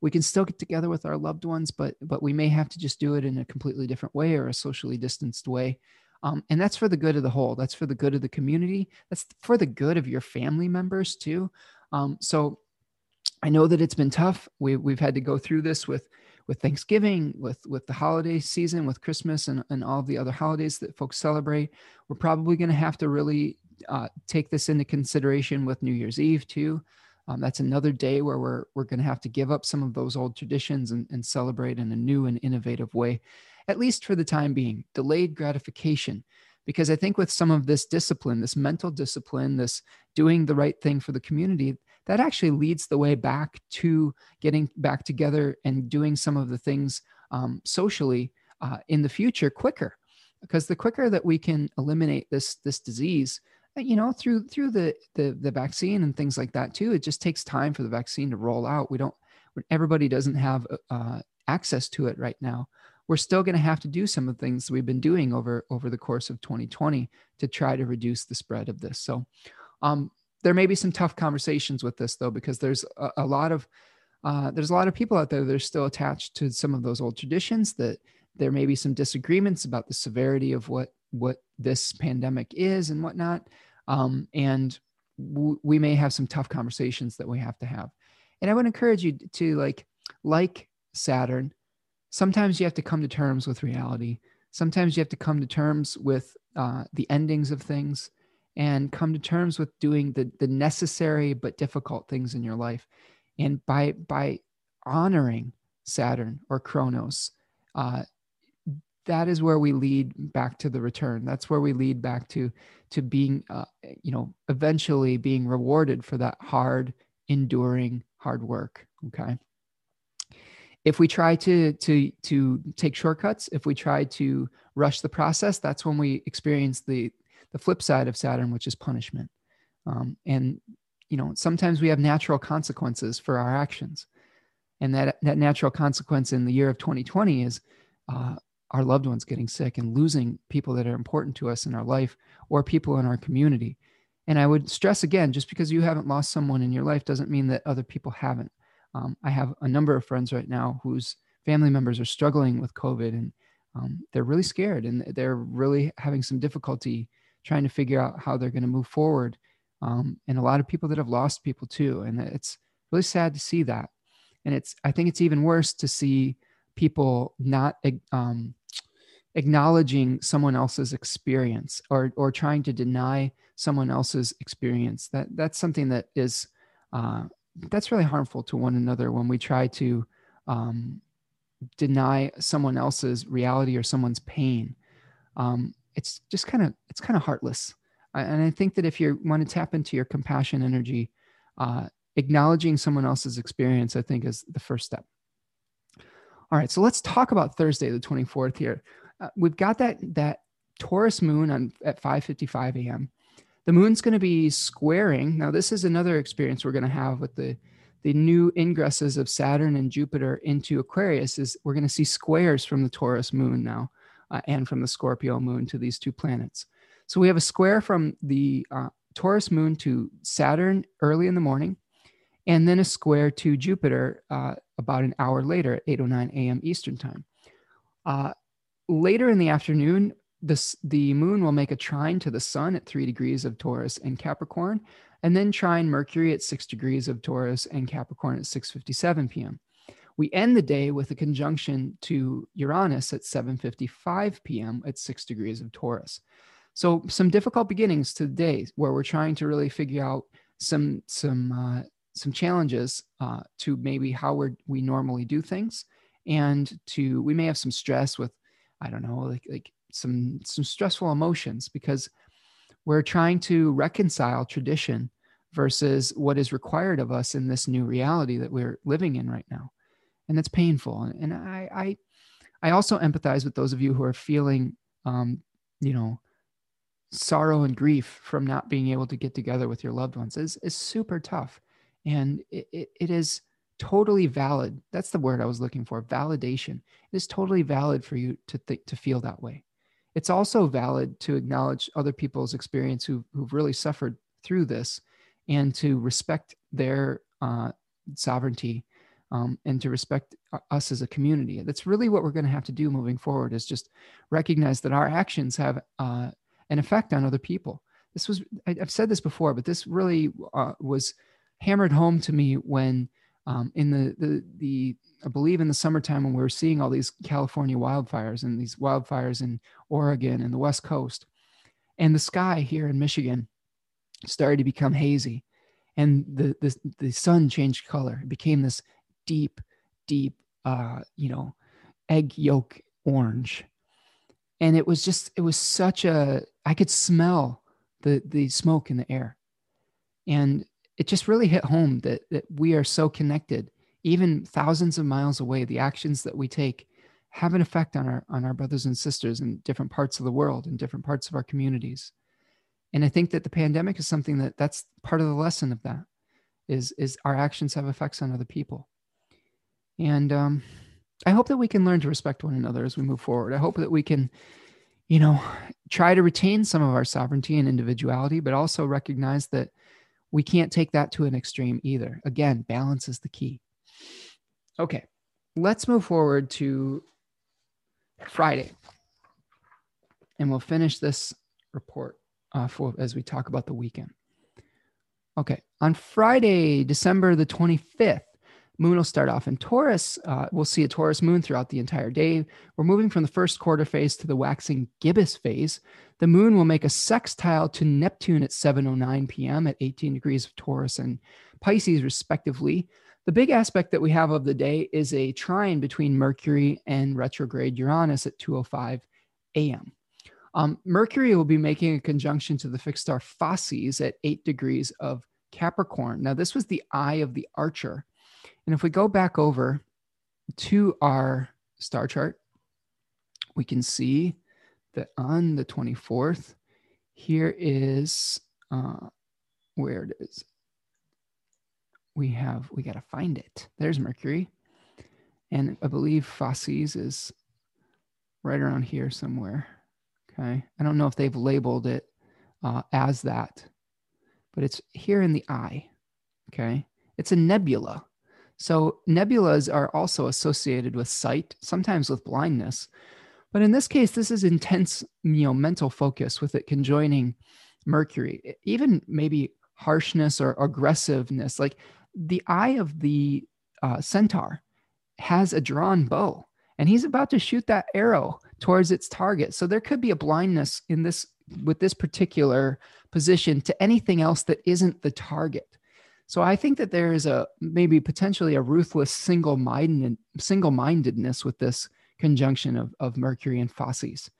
We can still get together with our loved ones but but we may have to just do it in a completely different way or a socially distanced way. Um, and that's for the good of the whole. That's for the good of the community. That's for the good of your family members too. Um, so I know that it's been tough. We, we've had to go through this with with Thanksgiving, with with the holiday season, with Christmas, and and all the other holidays that folks celebrate. We're probably going to have to really uh, take this into consideration with New Year's Eve too. Um, that's another day where we're we're going to have to give up some of those old traditions and, and celebrate in a new and innovative way, at least for the time being. Delayed gratification because I think with some of this discipline, this mental discipline, this doing the right thing for the community, that actually leads the way back to getting back together and doing some of the things um, socially uh, in the future quicker. Because the quicker that we can eliminate this this disease, uh, you know, through through the the, the vaccine and things like that too, it just takes time for the vaccine to roll out. We don't, everybody doesn't have uh, access to it right now we're still going to have to do some of the things we've been doing over over the course of 2020 to try to reduce the spread of this. So um, there may be some tough conversations with this though, because there's a, a lot of uh, there's a lot of people out there that are still attached to some of those old traditions that there may be some disagreements about the severity of what what this pandemic is and whatnot um, and w- we may have some tough conversations that we have to have and i would encourage you to like like saturn sometimes you have to come to terms with reality. Sometimes you have to come to terms with uh, the endings of things and come to terms with doing the, the necessary but difficult things in your life. And by, by honoring Saturn or Kronos, uh, that is where we lead back to the return. That's where we lead back to to being, uh, you know, eventually being rewarded for that hard, enduring hard work. Okay. If we try to to to take shortcuts, if we try to rush the process, that's when we experience the the flip side of Saturn, which is punishment. Um, and you know, sometimes we have natural consequences for our actions, and that that natural consequence in the year of 2020 is uh, our loved ones getting sick and losing people that are important to us in our life or people in our community. And I would stress again, just because you haven't lost someone in your life doesn't mean that other people haven't. Um, I have a number of friends right now whose family members are struggling with COVID and um, they're really scared and they're really having some difficulty trying to figure out how they're going to move forward. Um, and a lot of people that have lost people too. And it's really sad to see that. And it's, I think it's even worse to see people not um, acknowledging someone else's experience or or trying to deny someone else's experience that that's something that is uh, that's really harmful to one another when we try to um, deny someone else's reality or someone's pain um, it's just kind of it's kind of heartless and i think that if you want to tap into your compassion energy uh, acknowledging someone else's experience i think is the first step all right so let's talk about thursday the 24th here uh, we've got that that Taurus moon on at 5:55 a.m. The moon's going to be squaring. Now, this is another experience we're going to have with the the new ingresses of Saturn and Jupiter into Aquarius. Is we're going to see squares from the Taurus moon now, uh, and from the Scorpio moon to these two planets. So we have a square from the uh, Taurus moon to Saturn early in the morning, and then a square to Jupiter uh, about an hour later at 8:09 a.m. Eastern time. Uh, later in the afternoon, this, the moon will make a trine to the sun at three degrees of Taurus and Capricorn, and then trine Mercury at six degrees of Taurus and Capricorn at 6:57 p.m. We end the day with a conjunction to Uranus at 7:55 p.m. at six degrees of Taurus. So some difficult beginnings to the day where we're trying to really figure out some some uh, some challenges uh, to maybe how we we normally do things, and to we may have some stress with I don't know, like like some some stressful emotions because we're trying to reconcile tradition versus what is required of us in this new reality that we're living in right now and it's painful and i i i also empathize with those of you who are feeling um you know sorrow and grief from not being able to get together with your loved ones is is super tough and it, it, it is totally valid. That's the word I was looking for validation. It is totally valid for you to, th- to feel that way. It's also valid to acknowledge other people's experience who, who've really suffered through this and to respect their uh, sovereignty um, and to respect us as a community. That's really what we're going to have to do moving forward is just recognize that our actions have uh, an effect on other people. This was, I, have said this before, but this really uh, was hammered home to me when um, in the, the, the, I believe in the summertime when we were seeing all these California wildfires and these wildfires in Oregon and the West Coast, and the sky here in Michigan started to become hazy, and the the, the sun changed color. It became this deep, deep, uh, you know, egg yolk orange, and it was just it was such a I could smell the the smoke in the air, and it just really hit home that, that we are so connected even thousands of miles away the actions that we take have an effect on our on our brothers and sisters in different parts of the world in different parts of our communities. And i think that the pandemic is something that that's part of the lesson of that is is our actions have effects on other people and um, i hope that we can learn to respect one another as we move forward i hope that we can you know try to retain some of our sovereignty and individuality but also recognize that we can't take that to an extreme either. Again, balance is the key. Okay, let's move forward to Friday. And we'll finish this report uh, as we talk about the weekend. Okay, on Friday, December the 25th, moon will start off in Taurus. Uh, we'll see a Taurus moon throughout the entire day. We're moving from the first quarter phase to the waxing gibbous phase. The moon will make a sextile to Neptune at 7:09 p.m. at 18 degrees of Taurus and Pisces, respectively. The big aspect that we have of the day is a trine between Mercury and retrograde Uranus at 2:05 a.m. Um, Mercury will be making a conjunction to the fixed star Facies at 8 degrees of Capricorn. Now, this was the eye of the archer and if we go back over to our star chart, we can see that on the 24th, here is uh, where it is. We have, we got to find it. There's Mercury. And I believe Facies is right around here somewhere. Okay. I don't know if they've labeled it uh, as that, but it's here in the eye. Okay. It's a nebula. So nebulas are also associated with sight, sometimes with blindness. But in this case, this is intense, you know, mental focus with it conjoining Mercury, even maybe harshness or aggressiveness. Like the eye of the uh, centaur has a drawn bow, and he's about to shoot that arrow towards its target. So there could be a blindness in this with this particular position to anything else that isn't the target. So I think that there is a maybe potentially a ruthless single-minded single-mindedness with this conjunction of, of Mercury and Facies.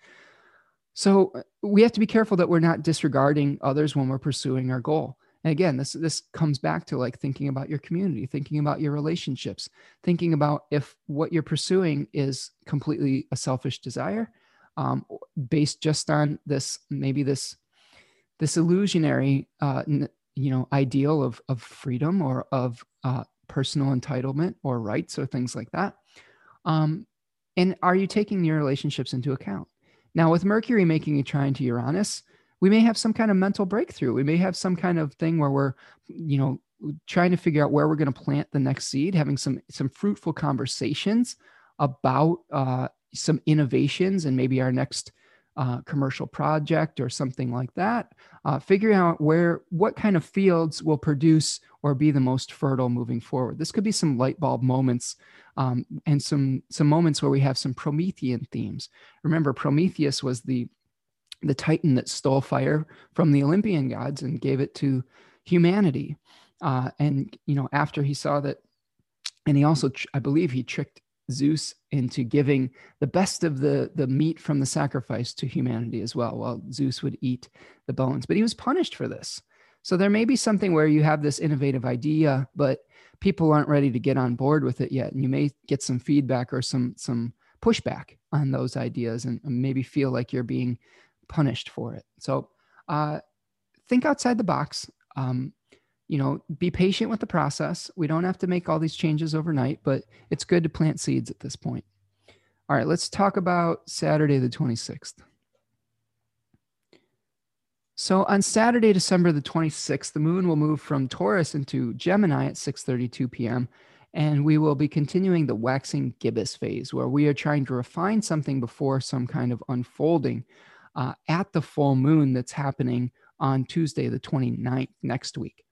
So uh, we have to be careful that we're not disregarding others when we're pursuing our goal. And again, this this comes back to like thinking about your community, thinking about your relationships, thinking about if what you're pursuing is completely a selfish desire, um, based just on this maybe this this illusionary uh, you know ideal of of freedom or of uh, personal entitlement or rights or things like that. Um, and are you taking your relationships into account? Now with mercury making a trine to uranus we may have some kind of mental breakthrough. We may have some kind of thing where we're you know trying to figure out where we're going to plant the next seed having some some fruitful conversations about uh, some innovations and maybe our next uh, commercial project or something like that, uh, figuring out where what kind of fields will produce or be the most fertile moving forward. This could be some light bulb moments um, and some some moments where we have some Promethean themes. Remember, Prometheus was the the titan that stole fire from the Olympian gods and gave it to humanity. Uh, and you know, after he saw that, and he also, I believe, he tricked Zeus into giving the best of the, the meat from the sacrifice to humanity as well, while Zeus would eat the bones. But he was punished for this. So there may be something where you have this innovative idea, but people aren't ready to get on board with it yet. And you may get some feedback or some some pushback on those ideas and maybe feel like you're being punished for it. So uh, think outside the box. Um, you know, be patient with the process. We don't have to make all these changes overnight, but it's good to plant seeds at this point. All right, let's talk about Saturday, the 26th. So on Saturday, December the 26th, the moon will move from Taurus into Gemini at 6:32 p.m. And we will be continuing the waxing gibbous phase, where we are trying to refine something before some kind of unfolding uh, at the full moon that's happening on Tuesday, the 29th, next week.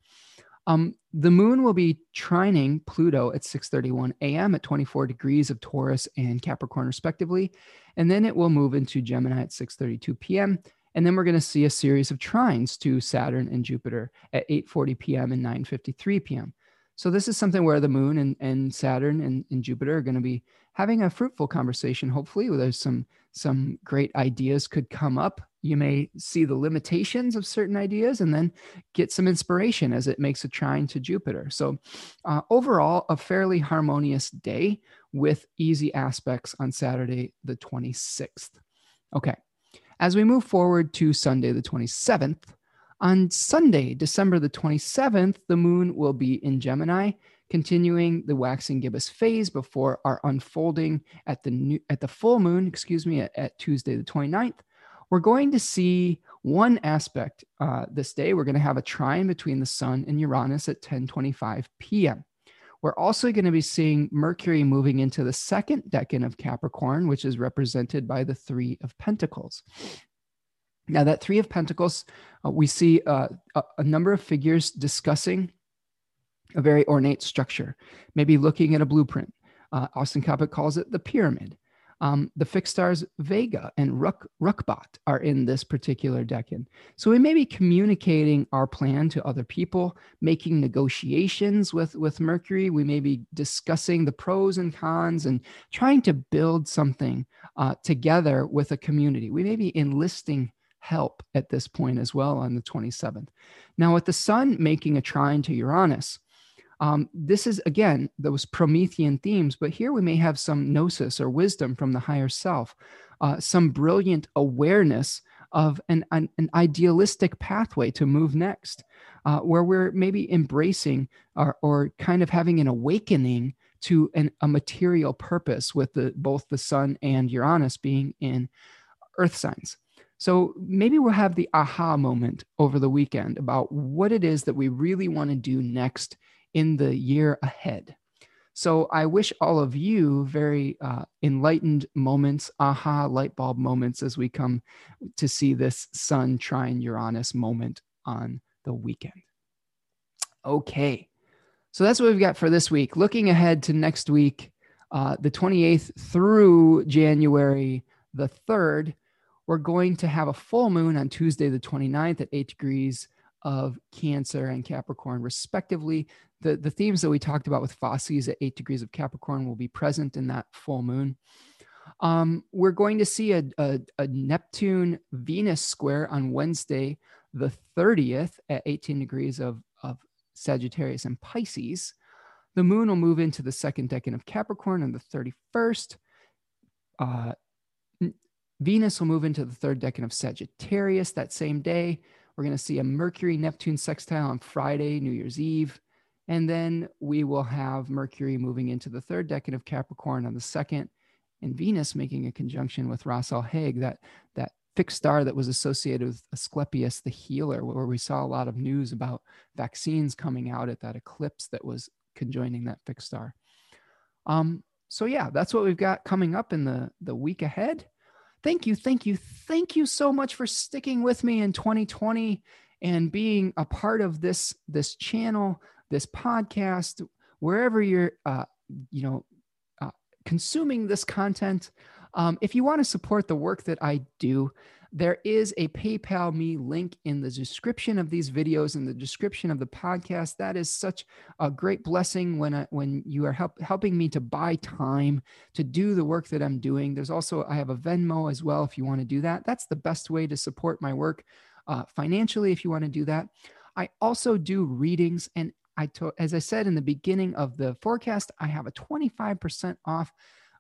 Um, the moon will be trining Pluto at 6:31 a.m. at 24 degrees of Taurus and Capricorn respectively, and then it will move into Gemini at 6:32 p.m. And then we're going to see a series of trines to Saturn and Jupiter at 8:40 p.m. and 9:53 p.m. So this is something where the moon and, and Saturn and, and Jupiter are going to be having a fruitful conversation. Hopefully, where there's some some great ideas could come up you may see the limitations of certain ideas and then get some inspiration as it makes a trine to Jupiter. So, uh, overall, a fairly harmonious day with easy aspects on Saturday, the 26th. Okay, as we move forward to Sunday, the 27th, on Sunday, December the 27th, the moon will be in Gemini, continuing the waxing gibbous phase before our unfolding at the new, at the full moon, excuse me, at, at Tuesday the 29th we're going to see one aspect uh, this day. We're going to have a trine between the sun and Uranus at 10:25 p.m. We're also going to be seeing Mercury moving into the second decan of Capricorn, which is represented by the Three of Pentacles. Now, that Three of Pentacles, uh, we see uh, a, a number of figures discussing a very ornate structure, maybe looking at a blueprint. Uh, Austin Coppock calls it the pyramid. Um, the fixed stars Vega and Ruk, Rukbat are in this particular decan. So we may be communicating our plan to other people, making negotiations with, with Mercury. We may be discussing the pros and cons and trying to build something uh, together with a community. We may be enlisting help at this point as well on the 27th. Now, with the sun making a trine to Uranus, um, this is again those Promethean themes, but here we may have some gnosis or wisdom from the higher self, uh, some brilliant awareness of an, an, an, idealistic pathway to move next, uh, where we're maybe embracing or, or kind of having an awakening to an, a material purpose with the, both the sun and Uranus being in earth signs. So maybe we'll have the aha moment over the weekend about what it is that we really want to do next in the year ahead. So I wish all of you very uh, enlightened moments, aha light bulb moments as we come to see this Sun trine Uranus moment on the weekend. Okay, so that's what we've got for this week. Looking ahead to next week, uh, the 28th through January the 3rd, we're going to have a full moon on Tuesday, the 29th at 8 degrees of Cancer and Capricorn, respectively. The, the themes that we talked about with Facies at 8 degrees of Capricorn will be present in that full moon. Um, we're going to see a, a, a Neptune Venus square on Wednesday, the 30th at 18 degrees of, of Sagittarius and Pisces. The moon will move into the second decan of Capricorn on the 31st. Uh, Venus will move into the third decan of Sagittarius that same day. We're going to see a Mercury Neptune sextile on Friday, New Year's Eve. And then we will have Mercury moving into the third decan of Capricorn on the second, and Venus making a conjunction with Ras Alhague, that, that fixed star that was associated with Asclepius the healer, where we saw a lot of news about vaccines coming out at that eclipse that was conjoining that fixed star. Um, so yeah, that's what we've got coming up in the the week ahead thank you, thank you, thank you so much for sticking with me in 2020 and being a part of this this channel, this podcast, wherever you're, uh, you know, uh, consuming this content. Um, if you want to support the work that I do, there is a PayPal me link in the description of these videos in the description of the podcast. That is such a great blessing when I, when you are help, helping me to buy time to do the work that I'm doing. There's also I have a Venmo as well if you want to do that. That's the best way to support my work uh, financially if you want to do that. I also do readings and I to, as I said in the beginning of the forecast, I have a 25% off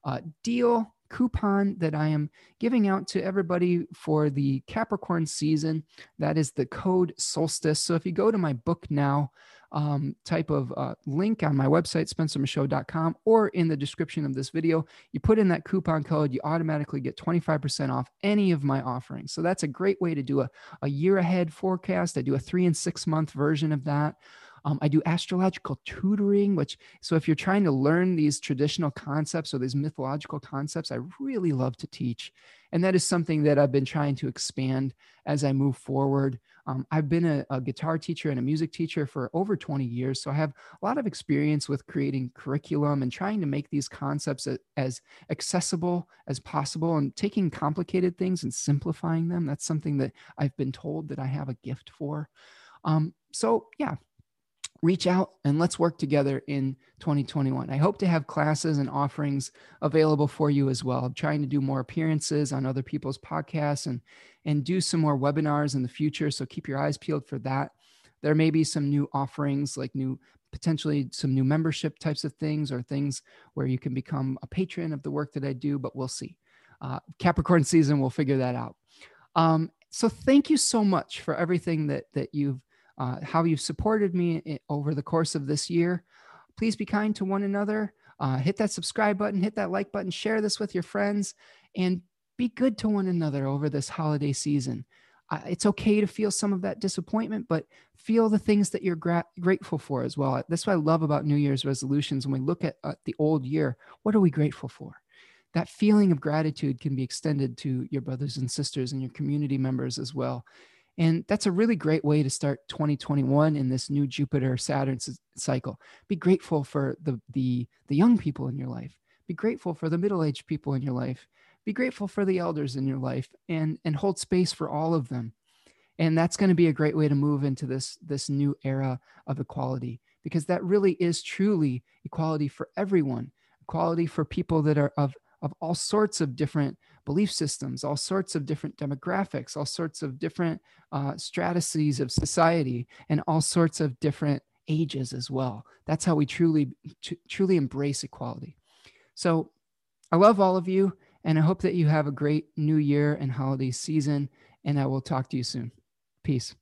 uh, deal coupon that I am giving out to everybody for the Capricorn season. That is the code solstice. So if you go to my book now, um, type of uh, link on my website, spencermichaud.com, or in the description of this video, you put in that coupon code, you automatically get 25% off any of my offerings. So that's a great way to do a, a year ahead forecast. I do a three and six month version of that. Um, I do astrological tutoring, which, so if you're trying to learn these traditional concepts or these mythological concepts, I really love to teach. And that is something that I've been trying to expand as I move forward. Um, I've been a, a, guitar teacher and a music teacher for over 20 years. So I have a lot of experience with creating curriculum and trying to make these concepts a, as accessible as possible and taking complicated things and simplifying them. That's something that I've been told that I have a gift for. Um, so, yeah, reach out and let's work together in 2021. I hope to have classes and offerings available for you as well. I'm trying to do more appearances on other people's podcasts and and do some more webinars in the future, so keep your eyes peeled for that. There may be some new offerings like new potentially some new membership types of things or things where you can become a patron of the work that I do, but we'll see. Uh, Capricorn season, we'll figure that out. Um, so thank you so much for everything that that you've uh, how you've supported me over the course of this year. Please be kind to one another. Uh, hit that subscribe button, hit that like button, share this with your friends, and be good to one another over this holiday season. Uh, it's okay to feel some of that disappointment, but feel the things that you're gra- grateful for as well. That's what I love about New Year's resolutions. When we look at uh, the old year, what are we grateful for? That feeling of gratitude can be extended to your brothers and sisters and your community members as well And that's a really great way to start 2021 in this new Jupiter Saturn cycle. Be grateful for the, the, the young people in your life. Be grateful for the middle aged people in your life. Be grateful for the elders in your life and, and hold space for all of them. And that's going to be a great way to move into this, this new era of equality because that really is truly equality for everyone, equality for people that are of, of all sorts of different belief systems, all sorts of different demographics, all sorts of different uh, stratices of society, and all sorts of different ages as well. That's how we truly, truly embrace equality. So I love all of you, and I hope that you have a great new year and holiday season. And I will talk to you soon. Peace.